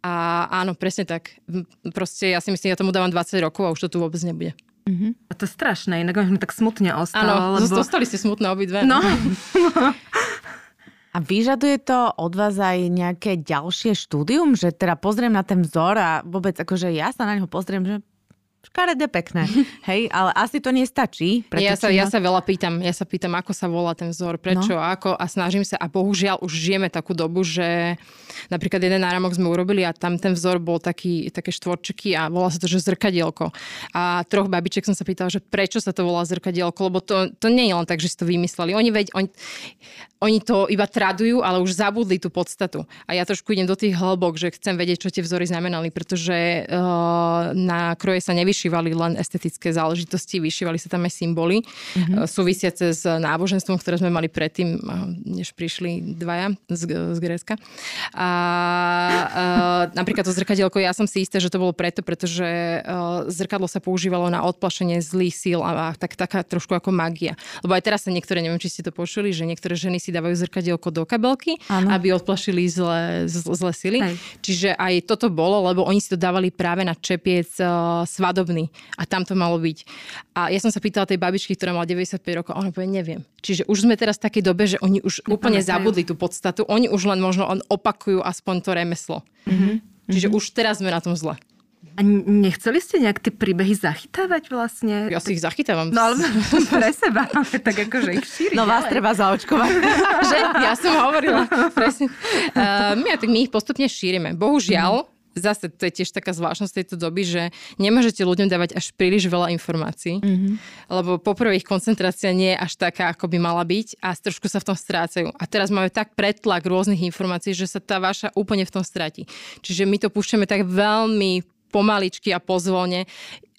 Speaker 3: A áno, presne tak. Proste ja si myslím, ja tomu dávam 20 rokov a už to tu vôbec nebude.
Speaker 1: Mm-hmm. A to je strašné, inak sme tak smutne ostalo.
Speaker 3: Áno, lebo... zostali ste smutné obidve.
Speaker 1: No.
Speaker 2: A vyžaduje to od vás aj nejaké ďalšie štúdium, že teda pozriem na ten vzor a vôbec akože ja sa na neho pozriem, že škaredé pekné. Hej, ale asi to nestačí.
Speaker 3: Ja sa, ja sa veľa pýtam. Ja sa pýtam, ako sa volá ten vzor, prečo, no. ako a snažím sa. A bohužiaľ už žijeme takú dobu, že napríklad jeden náramok sme urobili a tam ten vzor bol taký, také štvorčeky a volá sa to, že zrkadielko. A troch babiček som sa pýtala, že prečo sa to volá zrkadielko, lebo to, to nie je len tak, že si to vymysleli. Oni, veď, oni, oni to iba tradujú, ale už zabudli tú podstatu. A ja trošku idem do tých hĺbok, že chcem vedieť, čo tie vzory znamenali, pretože uh, na kroje sa nevy nevyšívali len estetické záležitosti, vyšívali sa tam aj symboly mm-hmm. súvisiace s náboženstvom, ktoré sme mali predtým, než prišli dvaja z, z Grécka. A, a napríklad to zrkadielko, ja som si istá, že to bolo preto, pretože zrkadlo sa používalo na odplašenie zlých síl a, tak, taká trošku ako magia. Lebo aj teraz sa niektoré, neviem, či ste to počuli, že niektoré ženy si dávajú zrkadielko do kabelky, ano. aby odplašili zlé, zlé sily. Hej. Čiže aj toto bolo, lebo oni si to dávali práve na čepiec uh, svadobný svadobný. A tam to malo byť. A ja som sa pýtala tej babičky, ktorá mala 95 rokov, a ona povie, neviem. Čiže už sme teraz v takej dobe, že oni už úplne zabudli tú podstatu. Oni už len možno opakujú aspoň to remeslo. Mm-hmm. Čiže mm-hmm. už teraz sme na tom zle.
Speaker 1: A nechceli ste nejak tie príbehy zachytávať vlastne?
Speaker 3: Ja si ich zachytávam.
Speaker 1: No ale pre seba, tak akože ich šíriť.
Speaker 2: No vás treba zaočkovať.
Speaker 3: že? Ja som hovorila. Presne. Uh, my, tak my ich postupne šírime. Bohužiaľ, mm zase to je tiež taká zvláštnosť tejto doby, že nemôžete ľuďom dávať až príliš veľa informácií, mm-hmm. lebo poprvé ich koncentrácia nie je až taká, ako by mala byť a trošku sa v tom strácajú. A teraz máme tak pretlak rôznych informácií, že sa tá vaša úplne v tom stratí. Čiže my to púšťame tak veľmi pomaličky a pozvolne.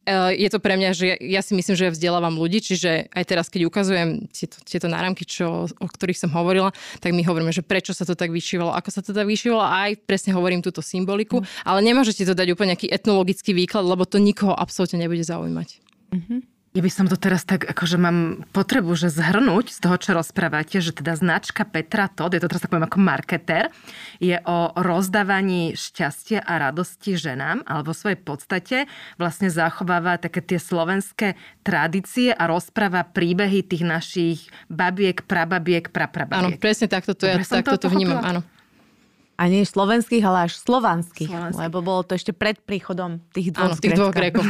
Speaker 3: Eh, je to pre mňa, že ja si myslím, že ja vzdelávam ľudí, čiže aj teraz, keď ukazujem tieto, tieto náramky, čo, o ktorých som hovorila, tak my hovoríme, že prečo sa to tak vyšívalo, ako sa to tak vyšívalo a aj presne hovorím túto symboliku, mm. ale nemôžete to dať úplne nejaký etnologický výklad, lebo to nikoho absolútne nebude zaujímať. Mm-hmm.
Speaker 1: Ja by som to teraz tak, akože mám potrebu, že zhrnúť z toho, čo rozprávate, že teda značka Petra Todd, je to teraz tak poviem ako marketer, je o rozdávaní šťastia a radosti ženám, alebo vo svojej podstate vlastne zachováva také tie slovenské tradície a rozpráva príbehy tých našich babiek, prababiek, praprababiek.
Speaker 3: Áno, presne takto to, ja, takto to vnímam, áno.
Speaker 2: A nie slovenských, ale až slovanských. Slovanských. Lebo bolo to ešte pred príchodom tých dvoch
Speaker 3: Áno, tých dvoch Grékov.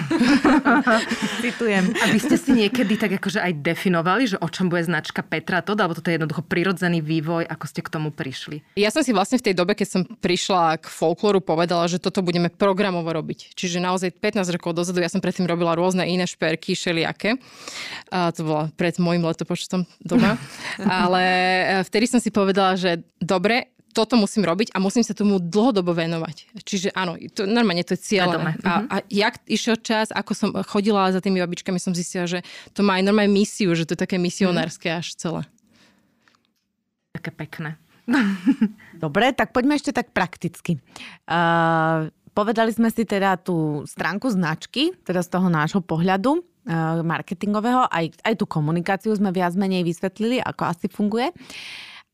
Speaker 2: Citujem.
Speaker 1: A vy ste si niekedy tak akože aj definovali, že o čom bude značka Petra Todd, alebo toto je jednoducho prirodzený vývoj, ako ste k tomu prišli?
Speaker 3: Ja som si vlastne v tej dobe, keď som prišla k folklóru, povedala, že toto budeme programovo robiť. Čiže naozaj 15 rokov dozadu, ja som predtým robila rôzne iné šperky, šeliaké. A to bola pred môjim letopočtom doma. Ale e, vtedy som si povedala, že dobre, toto musím robiť a musím sa tomu dlhodobo venovať. Čiže áno, to, normálne to je cieľ. A, mhm. a jak išiel čas, ako som chodila za tými babičkami, som zistila, že to má aj normálne misiu, že to je také misionárske až celé.
Speaker 1: Také pekné.
Speaker 2: Dobre, tak poďme ešte tak prakticky. Uh, povedali sme si teda tú stránku značky, teda z toho nášho pohľadu uh, marketingového, aj, aj tú komunikáciu sme viac menej vysvetlili, ako asi funguje.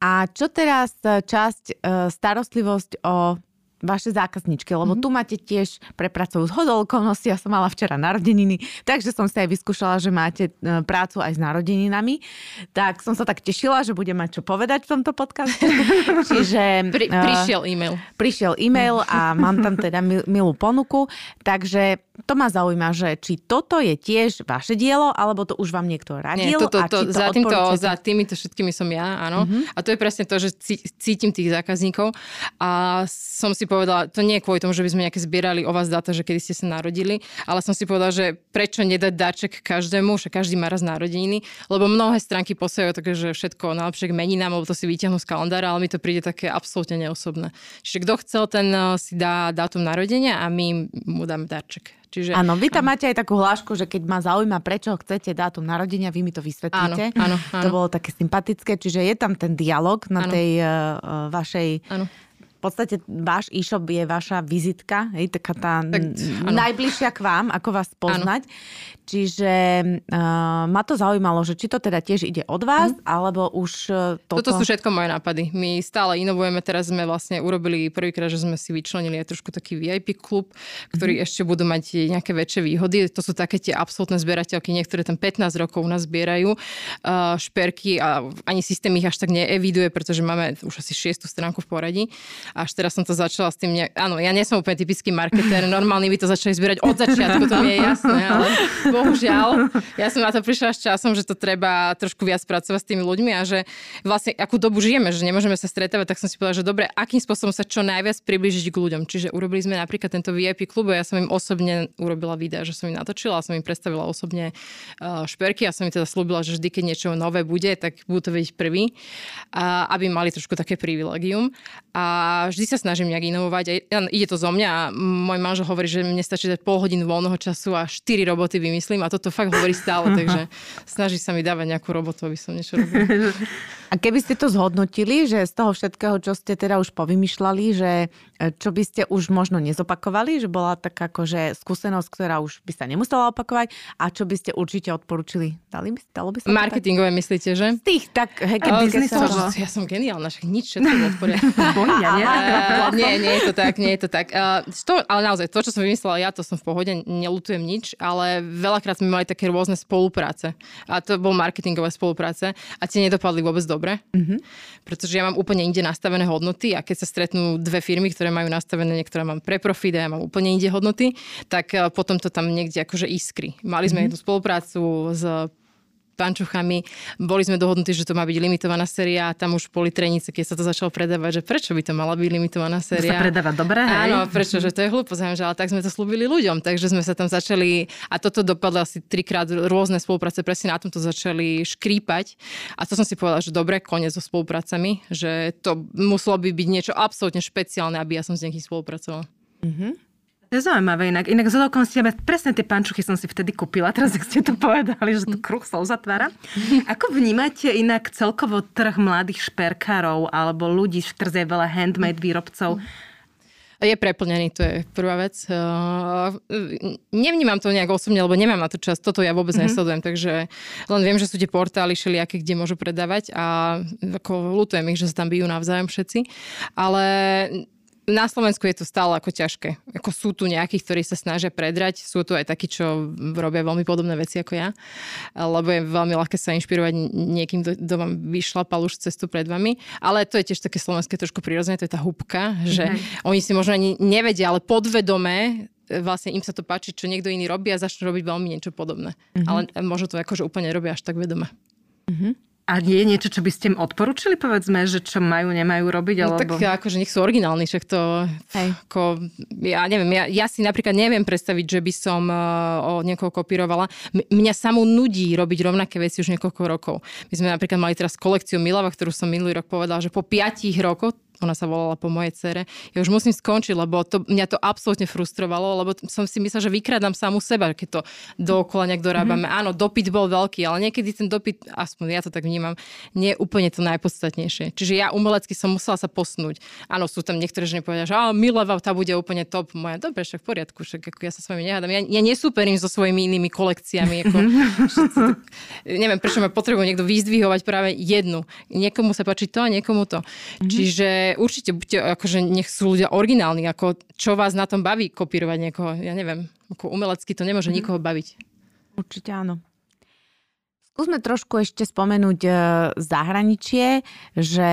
Speaker 2: A čo teraz e, časť e, starostlivosť o vaše zákazničky, lebo mm-hmm. tu máte tiež pre pracovú zhodol okolností. Ja som mala včera narodeniny, takže som si aj vyskúšala, že máte e, prácu aj s narodeninami. Tak som sa tak tešila, že budem mať čo povedať v tomto podcaste.
Speaker 3: Čiže... Pri, prišiel e-mail.
Speaker 2: Prišiel e-mail a mám tam teda milú ponuku. Takže to ma zaujíma, že či toto je tiež vaše dielo, alebo to už vám niekto radil. Nie,
Speaker 3: toto, to, to, za, týmto, za týmito všetkými som ja, áno. Mm-hmm. A to je presne to, že cítim tých zákazníkov a som si povedala, to nie je kvôli tomu, že by sme nejaké zbierali o vás dáta, že kedy ste sa narodili, ale som si povedala, že prečo nedať dáček každému, že každý má raz narodeniny, lebo mnohé stránky posielajú také, že všetko najlepšie k meninám, lebo to si vyťahnú z kalendára, ale mi to príde také absolútne neosobné. Čiže kto chcel, ten eh, si dá dátum narodenia a my mu dáme darček.
Speaker 2: Čiže, áno, vy tam áno. máte aj takú hlášku, že keď ma zaujíma, prečo chcete dátum narodenia, vy mi to vysvetlíte.
Speaker 3: Áno, áno, áno.
Speaker 2: To bolo také sympatické, čiže je tam ten dialog na áno. tej uh, vašej áno podstate váš e-shop je vaša vizitka, hej, taká tá tak, najbližšia k vám, ako vás poznať. Ano. Čiže uh, ma to zaujímalo, že či to teda tiež ide od vás, mm. alebo už uh, toto...
Speaker 3: Toto sú všetko moje nápady. My stále inovujeme, teraz sme vlastne urobili prvýkrát, že sme si vyčlenili aj trošku taký VIP klub, ktorý mm. ešte budú mať nejaké väčšie výhody. To sú také tie absolútne zberateľky, niektoré tam 15 rokov u nás zbierajú uh, šperky a ani systém ich až tak neeviduje, pretože máme už asi šiestu stránku v poradí. Až teraz som to začala s tým, ne... áno, ja nie som úplne typický marketér, normálny by to začali zbierať od začiatku, to mi je jasné, ale bohužiaľ, ja som na to prišla s časom, že to treba trošku viac pracovať s tými ľuďmi a že vlastne akú dobu žijeme, že nemôžeme sa stretávať, tak som si povedala, že dobre, akým spôsobom sa čo najviac približiť k ľuďom. Čiže urobili sme napríklad tento VIP klub, ja som im osobne urobila videa, že som im natočila, som im predstavila osobne uh, šperky a som im teda slúbila, že vždy, keď niečo nové bude, tak budú to vedieť prvý, aby mali trošku také privilegium. A vždy sa snažím nejak inovovať. A ide to zo mňa a môj manžel hovorí, že mne stačí dať pol hodinu voľného času a štyri roboty vymyslieť myslím a toto fakt hovorí stále, takže snaží sa mi dávať nejakú robotu, aby som niečo robila.
Speaker 2: A keby ste to zhodnotili, že z toho všetkého, čo ste teda už povymýšľali, že e, čo by ste už možno nezopakovali, že bola taká akože skúsenosť, ktorá už by sa nemusela opakovať a čo by ste určite odporúčili? Dali by, dalo by sa
Speaker 3: Marketingové tak? myslíte, že?
Speaker 2: Z tých, tak
Speaker 3: sa... To, ja som geniálna, však nič všetko odporia. nie? nie, nie je to tak, nie je to tak. Uh, to, ale naozaj, to, čo som vymyslela ja, to som v pohode, nelutujem nič, ale veľakrát sme mali také rôzne spolupráce. A to bol marketingové spolupráce a tie nedopadli vôbec dobre, mm-hmm. pretože ja mám úplne inde nastavené hodnoty a keď sa stretnú dve firmy, ktoré majú nastavené, niektoré mám pre profit a ja mám úplne inde hodnoty, tak eh, potom to tam niekde akože iskry. Mali sme mm-hmm. jednu spoluprácu s pančuchami. Boli sme dohodnutí, že to má byť limitovaná séria a tam už boli trenice, keď sa to začalo predávať, že prečo by to mala byť limitovaná séria.
Speaker 1: To sa predáva dobre, hej?
Speaker 3: Áno, prečo, že to je hlúposť, že ale tak sme to slúbili ľuďom, takže sme sa tam začali a toto dopadlo asi trikrát rôzne spolupráce, presne na tomto začali škrípať a to som si povedala, že dobre, koniec so spoluprácami, že to muselo by byť niečo absolútne špeciálne, aby ja som s niekým spolupracovala. Mm-hmm.
Speaker 1: To je zaujímavé inak. Inak z okolností, presne tie pančuchy som si vtedy kúpila, teraz ak ste to povedali, že to kruh sa uzatvára. Ako vnímate inak celkovo trh mladých šperkárov alebo ľudí, je veľa handmade výrobcov?
Speaker 3: Je preplnený, to je prvá vec. Nevnímam to nejak osobne, lebo nemám na to čas. Toto ja vôbec mm-hmm. nesledujem, takže len viem, že sú tie portály všelijaké, kde môžu predávať a ako lutujem ich, že sa tam bijú navzájom všetci. Ale na Slovensku je to stále ako ťažké. Ako sú tu nejakí, ktorí sa snažia predrať, sú tu aj takí, čo robia veľmi podobné veci ako ja, lebo je veľmi ľahké sa inšpirovať niekým, kto vám vyšlapal už cestu pred vami. Ale to je tiež také slovenské trošku prirodzené, to je tá húbka, že mm-hmm. oni si možno ani nevedia, ale podvedome e, vlastne im sa to páči, čo niekto iný robí a začnú robiť veľmi niečo podobné. Mm-hmm. Ale možno to akože úplne robia až tak vedome.
Speaker 1: Mm-hmm. A je niečo, čo by ste im odporúčili, povedzme, že čo majú, nemajú robiť?
Speaker 3: No,
Speaker 1: alebo...
Speaker 3: tak akože nech sú originálni, však to... Hej. Ako, ja neviem, ja, ja si napríklad neviem predstaviť, že by som uh, o niekoho kopírovala. M- mňa samú nudí robiť rovnaké veci už niekoľko rokov. My sme napríklad mali teraz kolekciu Milava, ktorú som minulý rok povedala, že po piatich rokoch ona sa volala po mojej cere. Ja už musím skončiť, lebo to, mňa to absolútne frustrovalo, lebo som si myslela, že vykradám samu seba, keď to dookola nejak dorábame. Mm-hmm. Áno, dopyt bol veľký, ale niekedy ten dopyt, aspoň ja to tak vnímam, nie je úplne to najpodstatnejšie. Čiže ja umelecky som musela sa posnúť. Áno, sú tam niektoré ženy povedia, že Mileva, tá bude úplne top. Moja, dobre, však v poriadku, však ako ja sa s vami nehádam. Ja, ja nesúperím so svojimi inými kolekciami. Ako, tak, neviem, prečo ma potrebuje niekto vyzdvihovať práve jednu. Niekomu sa páči to a niekomu to. Mm-hmm. Čiže určite buďte, akože nech sú ľudia originálni, ako čo vás na tom baví kopírovať niekoho, ja neviem, ako umelecky to nemôže mm. nikoho baviť.
Speaker 2: Určite áno. Skúsme trošku ešte spomenúť e, zahraničie, že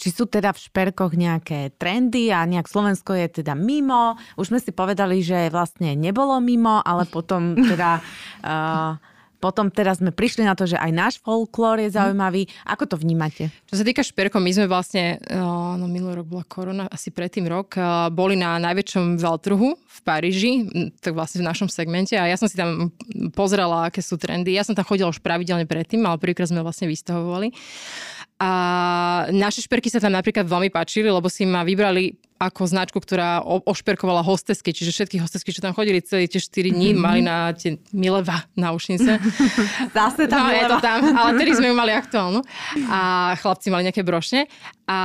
Speaker 2: či sú teda v šperkoch nejaké trendy a nejak Slovensko je teda mimo. Už sme si povedali, že vlastne nebolo mimo, ale potom teda... Uh, Potom teraz sme prišli na to, že aj náš folklór je zaujímavý. Ako to vnímate?
Speaker 3: Čo sa týka šperkov, my sme vlastne, no minulý rok bola korona, asi predtým rok, boli na najväčšom veľtrhu v Paríži, tak vlastne v našom segmente a ja som si tam pozrela, aké sú trendy. Ja som tam chodila už pravidelne predtým, ale prvýkrát sme vlastne vystavovali. A naše šperky sa tam napríklad veľmi páčili, lebo si ma vybrali ako značku, ktorá ošperkovala hostesky, čiže všetky hostesky, čo tam chodili celé tie 4 dní, mm-hmm. mali na tie mileva náušnice.
Speaker 2: Zase tam no,
Speaker 3: je to tam, ale tedy sme ju mali aktuálnu. A chlapci mali nejaké brošne. A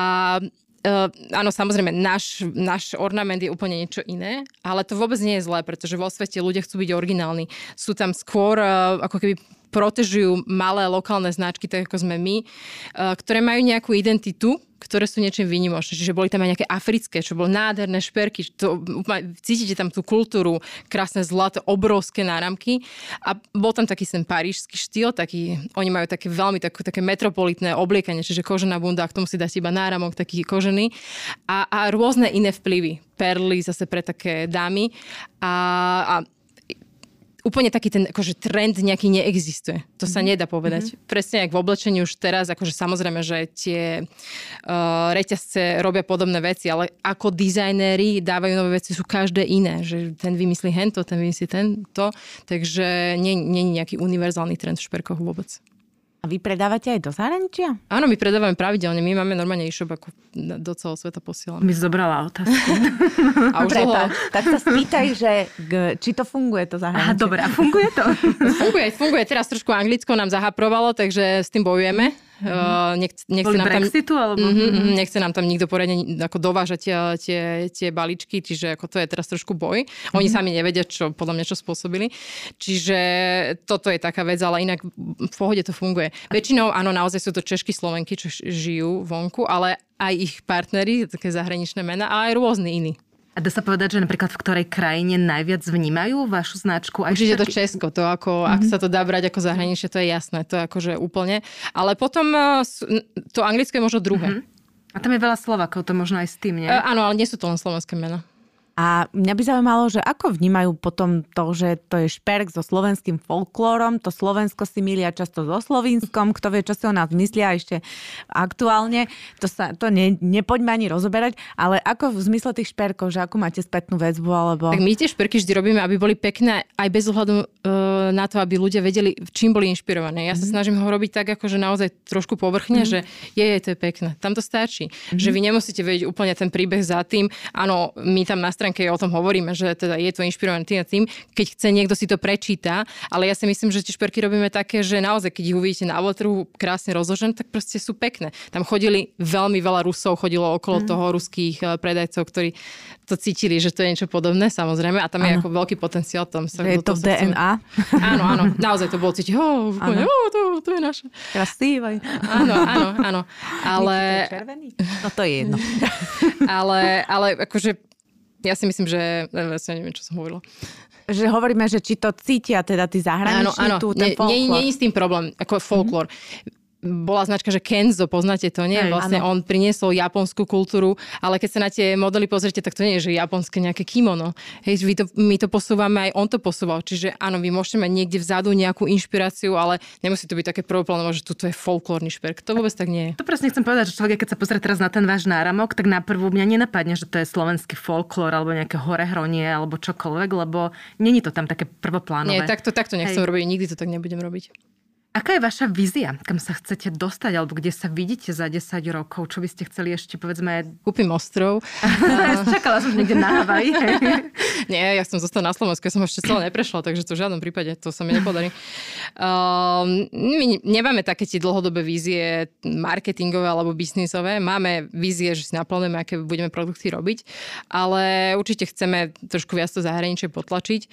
Speaker 3: Uh, áno, samozrejme, náš, náš ornament je úplne niečo iné, ale to vôbec nie je zlé, pretože vo svete ľudia chcú byť originálni. Sú tam skôr uh, ako keby protežujú malé lokálne značky, tak ako sme my, eh, ktoré majú nejakú identitu, ktoré sú niečím výnimočné. Čiže boli tam aj nejaké africké, čo bolo nádherné šperky. To, cítite tam tú kultúru, krásne zlaté, obrovské náramky. A bol tam taký ten parížský štýl, taký, oni majú také veľmi takú, také metropolitné obliekanie, čiže kožená bunda, k tomu si dáte iba náramok taký kožený. A, a rôzne iné vplyvy. Perly zase pre také dámy. A, a úplne taký ten akože trend nejaký neexistuje. To sa mm-hmm. nedá povedať. Mm-hmm. Presne ako v oblečení už teraz, akože samozrejme, že tie uh, reťazce robia podobné veci, ale ako dizajnéri dávajú nové veci, sú každé iné. Že ten vymyslí hento, ten vymyslí tento. Takže nie, nie je nejaký univerzálny trend v šperkoch vôbec.
Speaker 2: A vy predávate aj do zahraničia?
Speaker 3: Áno, my predávame pravidelne. My máme normálne e-shop, ako do celého sveta posielame.
Speaker 1: Mi zobrala otázku.
Speaker 2: a už Dobre, tak, tak sa spýtaj, že či to funguje to zahraničie. Aha,
Speaker 1: dobre, a funguje to?
Speaker 3: funguje, funguje. Teraz trošku anglicko nám zahaprovalo, takže s tým bojujeme. Mm-hmm. Nech, nechce, nám tam,
Speaker 1: Brexitu, alebo?
Speaker 3: Mm-hmm, mm-hmm, nechce nám tam nikto poriadne ako dovážať tie, tie, balíčky, čiže ako to je teraz trošku boj. Oni mm-hmm. sami nevedia, čo podľa mňa čo spôsobili. Čiže toto je taká vec, ale inak v pohode to funguje. Väčšinou, áno, naozaj sú to Češky, Slovenky, čo žijú vonku, ale aj ich partnery, také zahraničné mená, ale aj rôzni iní.
Speaker 1: A dá sa povedať, že napríklad v ktorej krajine najviac vnímajú vašu značku?
Speaker 3: Aj Určite to Česko, to ako, mm-hmm. ak mhm. sa to dá brať ako zahraničie, to je jasné, to je akože úplne. Ale potom e, to anglické je možno druhé. Mm-hmm.
Speaker 1: A tam je veľa Slovakov, to možno aj s tým, nie?
Speaker 3: E, áno, ale nie sú to len slovenské mená.
Speaker 2: A mňa by zaujímalo, že ako vnímajú potom to, že to je šperk so slovenským folklórom, to Slovensko si milia často so Slovinskom, kto vie, čo si o nás myslia ešte aktuálne, to sa to ne, nepoďme ani rozoberať, ale ako v zmysle tých šperkov, že ako máte spätnú väzbu, alebo...
Speaker 3: Tak my tie šperky vždy robíme, aby boli pekné aj bez ohľadu uh, na to, aby ľudia vedeli, čím boli inšpirované. Ja sa mm-hmm. snažím ho robiť tak, akože naozaj trošku povrchne, mm-hmm. že je, je, to je pekné. Tam to stačí. Mm-hmm. Že vy nemusíte vedieť úplne ten príbeh za tým. Áno, my tam na stránke o tom hovoríme, že teda je to inšpirované tým a tým, keď chce niekto si to prečíta, ale ja si myslím, že tie šperky robíme také, že naozaj, keď ich uvidíte na trhu krásne rozložené, tak proste sú pekné. Tam chodili veľmi veľa Rusov, chodilo okolo mm. toho ruských eh, predajcov, ktorí to cítili, že to je niečo podobné, samozrejme, a tam ano. je ako veľký potenciál. Tam
Speaker 2: sa, je to, v DNA?
Speaker 3: Chcú... Áno, áno, naozaj to bolo cítiť, oh, oh, to, to je naše.
Speaker 2: Krasívaj.
Speaker 3: Áno, áno, áno. Ale...
Speaker 2: No to je jedno.
Speaker 3: ale, ale akože ja si myslím, že... Ja neviem, čo som hovorila.
Speaker 2: Že hovoríme, že či to cítia teda tí zahraniční, áno, áno. tu ten folklór. Nie,
Speaker 3: nie, nie s tým problém, ako folklór. Mm-hmm bola značka, že Kenzo, poznáte to, nie? Vlastne ano. on priniesol japonskú kultúru, ale keď sa na tie modely pozrite, tak to nie je, že japonské nejaké kimono. Hej, to, my to posúvame, aj on to posúval. Čiže áno, vy môžete mať niekde vzadu nejakú inšpiráciu, ale nemusí to byť také prvoplánovo, že toto je folklórny šperk. To vôbec tak nie je.
Speaker 1: To presne chcem povedať, že človek, keď sa pozrie teraz na ten váš náramok, tak na prvú mňa nenapadne, že to je slovenský folklór alebo nejaké horehronie alebo čokoľvek, lebo není to tam také prvoplánové.
Speaker 3: Nie, takto, takto nechcem Hej. robiť, nikdy to tak nebudem robiť.
Speaker 1: Aká je vaša vízia? Kam sa chcete dostať? Alebo kde sa vidíte za 10 rokov? Čo by ste chceli ešte, povedzme...
Speaker 3: Kúpim ostrov.
Speaker 1: Čakala som niekde na Havaj.
Speaker 3: Nie, ja som zostala na Slovensku. Ja som ešte celé neprešla, takže to v žiadnom prípade. To sa mi nepodarí. Uh, my nemáme také tie dlhodobé vízie marketingové alebo biznisové. Máme vízie, že si naplánujeme, aké budeme produkty robiť. Ale určite chceme trošku viac to zahraničie potlačiť.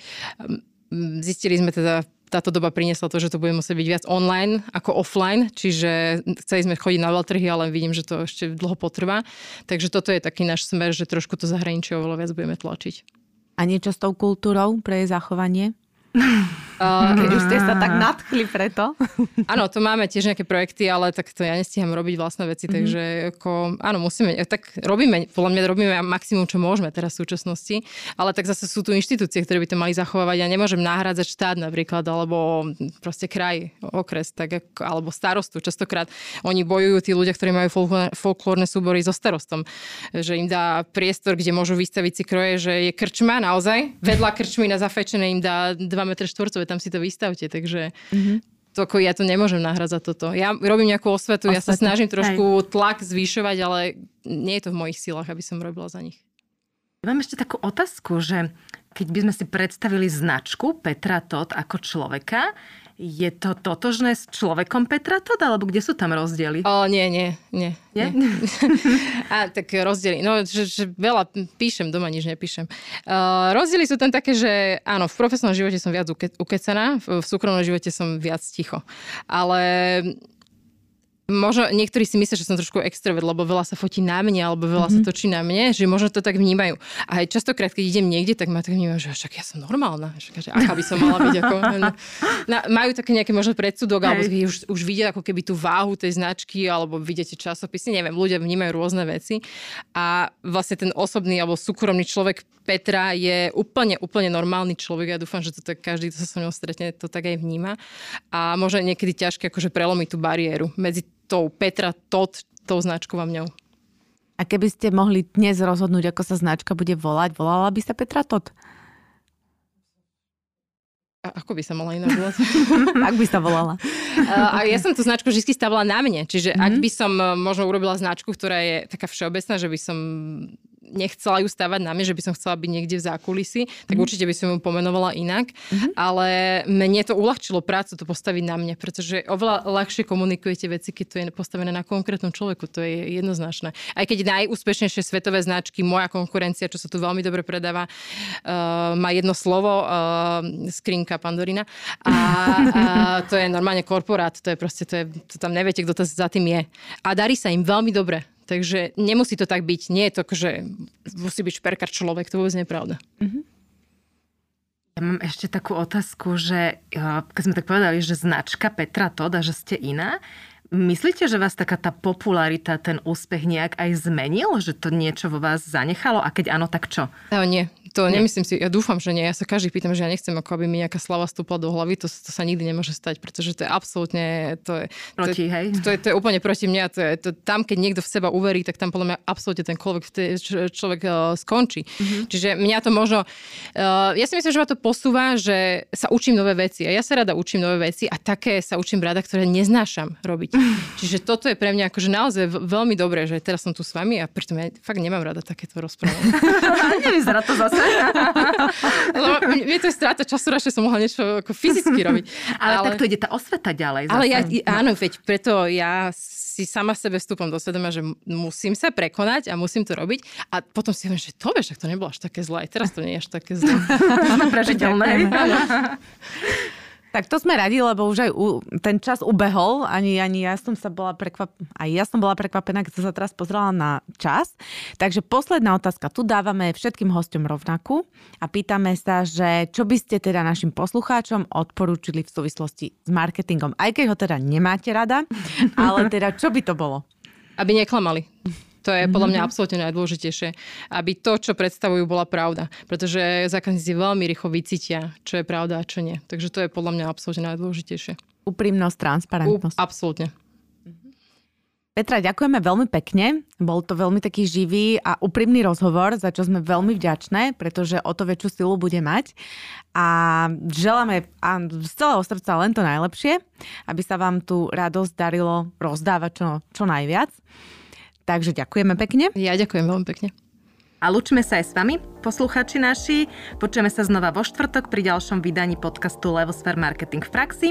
Speaker 3: Zistili sme teda táto doba priniesla to, že to bude musieť byť viac online ako offline, čiže chceli sme chodiť na veľtrhy, ale vidím, že to ešte dlho potrvá. Takže toto je taký náš smer, že trošku to zahraničie oveľa viac budeme tlačiť.
Speaker 2: A niečo s tou kultúrou pre jej zachovanie? Uh, Keď už ste sa tak nadchli preto.
Speaker 3: Áno, to máme tiež nejaké projekty, ale tak to ja nestíham robiť vlastné veci, mm-hmm. takže ako, áno, musíme, tak robíme, podľa mňa robíme maximum, čo môžeme teraz v súčasnosti, ale tak zase sú tu inštitúcie, ktoré by to mali zachovávať. Ja nemôžem nahrádzať štát napríklad, alebo proste kraj, okres, tak ako, alebo starostu. Častokrát oni bojujú, tí ľudia, ktorí majú folklórne súbory so starostom, že im dá priestor, kde môžu vystaviť si kroje, že je krčma naozaj, vedľa krčmy na zafečené im dá 2 m štvorcové tam si to vystavte, takže mm-hmm. to, ako ja to nemôžem nahrať za toto. Ja robím nejakú osvetu, osvetu. ja sa snažím trošku Hej. tlak zvyšovať, ale nie je to v mojich silách, aby som robila za nich.
Speaker 1: Mám ešte takú otázku, že keď by sme si predstavili značku Petra Tot ako človeka, je to totožné s človekom Petra Toda, alebo kde sú tam rozdiely?
Speaker 3: O, nie, nie, nie. Nie? nie. A tak rozdiely, no, že, že veľa píšem, doma nič nepíšem. Uh, rozdiely sú tam také, že áno, v profesionálnom živote som viac uke- ukecená, v, v súkromnom živote som viac ticho. Ale možno niektorí si myslia, že som trošku extrovert, lebo veľa sa fotí na mne, alebo veľa mm-hmm. sa mhm. točí na mne, že možno to tak vnímajú. A aj častokrát, keď idem niekde, tak ma tak vnímajú, že však ja som normálna, že aká by som mala byť. Ako, na, majú také nejaké možno predsudok, alebo už, už vidia ako keby tú váhu tej značky, alebo vidíte časopisy, neviem, ľudia vnímajú rôzne veci. A vlastne ten osobný alebo súkromný človek Petra je úplne, úplne normálny človek. Ja dúfam, že to tak každý, kto sa so mnou stretne, to tak aj vníma. A možno niekedy ťažké akože prelomiť tú bariéru medzi tou Petra Tot, tou značkou a mňou.
Speaker 2: A keby ste mohli dnes rozhodnúť, ako sa značka bude volať, volala by sa Petra Tot?
Speaker 3: A ako by sa mala iná volať?
Speaker 2: Ak by sa volala.
Speaker 3: A ja som tú značku vždy stavila na mne. Čiže mm-hmm. ak mhm. by som e, možno urobila značku, ktorá je taká všeobecná, že by som nechcela ju stavať na mne, že by som chcela byť niekde v zákulisi, tak mm. určite by som ju pomenovala inak. Mm-hmm. Ale mne to uľahčilo prácu to postaviť na mne, pretože oveľa ľahšie komunikujete veci, keď to je postavené na konkrétnom človeku. To je jednoznačné. Aj keď najúspešnejšie svetové značky, moja konkurencia, čo sa tu veľmi dobre predáva, uh, má jedno slovo, uh, skrinka Pandorina. A, a to je normálne korporát, to je proste, to, je, to tam neviete, kto to za tým je. A darí sa im veľmi dobre. Takže nemusí to tak byť. Nie je to, že musí byť šperkar človek. To vôbec nie je pravda. Mm-hmm.
Speaker 1: Ja mám ešte takú otázku, že keď sme tak povedali, že značka Petra Toda, že ste iná, Myslíte, že vás taká tá popularita, ten úspech nejak aj zmenil? Že to niečo vo vás zanechalo? A keď áno, tak čo?
Speaker 3: No nie. To nemyslím si, ja dúfam, že nie. Ja sa každý pýtam, že ja nechcem, ako aby mi nejaká slava stúpla do hlavy. To, to sa nikdy nemôže stať, pretože to je absolútne... To je,
Speaker 1: proti,
Speaker 3: to,
Speaker 1: hej?
Speaker 3: To je, to je úplne proti mňa. To je, to, tam, keď niekto v seba uverí, tak tam podľa mňa absolútne ten človek, človek uh, skončí. Mm-hmm. Čiže mňa to možno... Uh, ja si myslím, že ma to posúva, že sa učím nové veci. A ja sa rada učím nové veci a také sa učím rada, ktoré neznášam robiť. Čiže toto je pre mňa akože naozaj veľmi dobré, že teraz som tu s vami a preto ja fakt nemám rada takéto rozprávanie.
Speaker 1: Nevyzerá to zase.
Speaker 3: Lebo mne to je stráta času, radšej som mohla niečo ako fyzicky robiť.
Speaker 1: Ale, ale tak to ide tá osveta ďalej.
Speaker 3: Ale ja, áno, veď preto ja si sama sebe vstúpam do svedomia, že musím sa prekonať a musím to robiť. A potom si hovorím, že to vieš, tak to nebolo až také zlé. Teraz to nie je až také zlé.
Speaker 1: Prežiteľné.
Speaker 2: Tak to sme radi, lebo už aj u, ten čas ubehol, ani, ani ja som sa bola prekvap... aj ja som bola prekvapená, keď som sa teraz pozrela na čas. Takže posledná otázka. Tu dávame všetkým hostom rovnakú a pýtame sa, že čo by ste teda našim poslucháčom odporúčili v súvislosti s marketingom. Aj keď ho teda nemáte rada, ale teda čo by to bolo?
Speaker 3: Aby neklamali. To je podľa mňa mhm. absolútne najdôležitejšie, aby to, čo predstavujú, bola pravda. Pretože zákazníci veľmi rýchlo vycítia, čo je pravda a čo nie. Takže to je podľa mňa absolútne najdôležitejšie.
Speaker 2: Úprimnosť, transparentnosť.
Speaker 3: U, absolútne.
Speaker 2: Petra, ďakujeme veľmi pekne. Bol to veľmi taký živý a úprimný rozhovor, za čo sme veľmi vďačné, pretože o to väčšiu silu bude mať. A želáme a z celého srdca len to najlepšie, aby sa vám tu radosť darilo rozdávať čo, čo najviac. Takže ďakujeme pekne.
Speaker 3: Ja ďakujem veľmi pekne.
Speaker 1: A lučme sa aj s vami, posluchači naši. Počujeme sa znova vo štvrtok pri ďalšom vydaní podcastu Levosphere Marketing v praxi,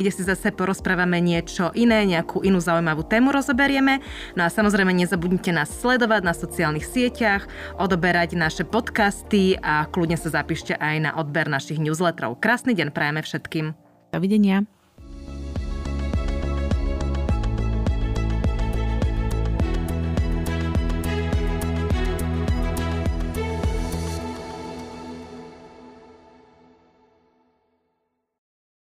Speaker 1: kde si zase porozprávame niečo iné, nejakú inú zaujímavú tému rozoberieme. No a samozrejme nezabudnite nás sledovať na sociálnych sieťach, odoberať naše podcasty a kľudne sa zapíšte aj na odber našich newsletterov. Krásny deň prajeme všetkým.
Speaker 2: Dovidenia.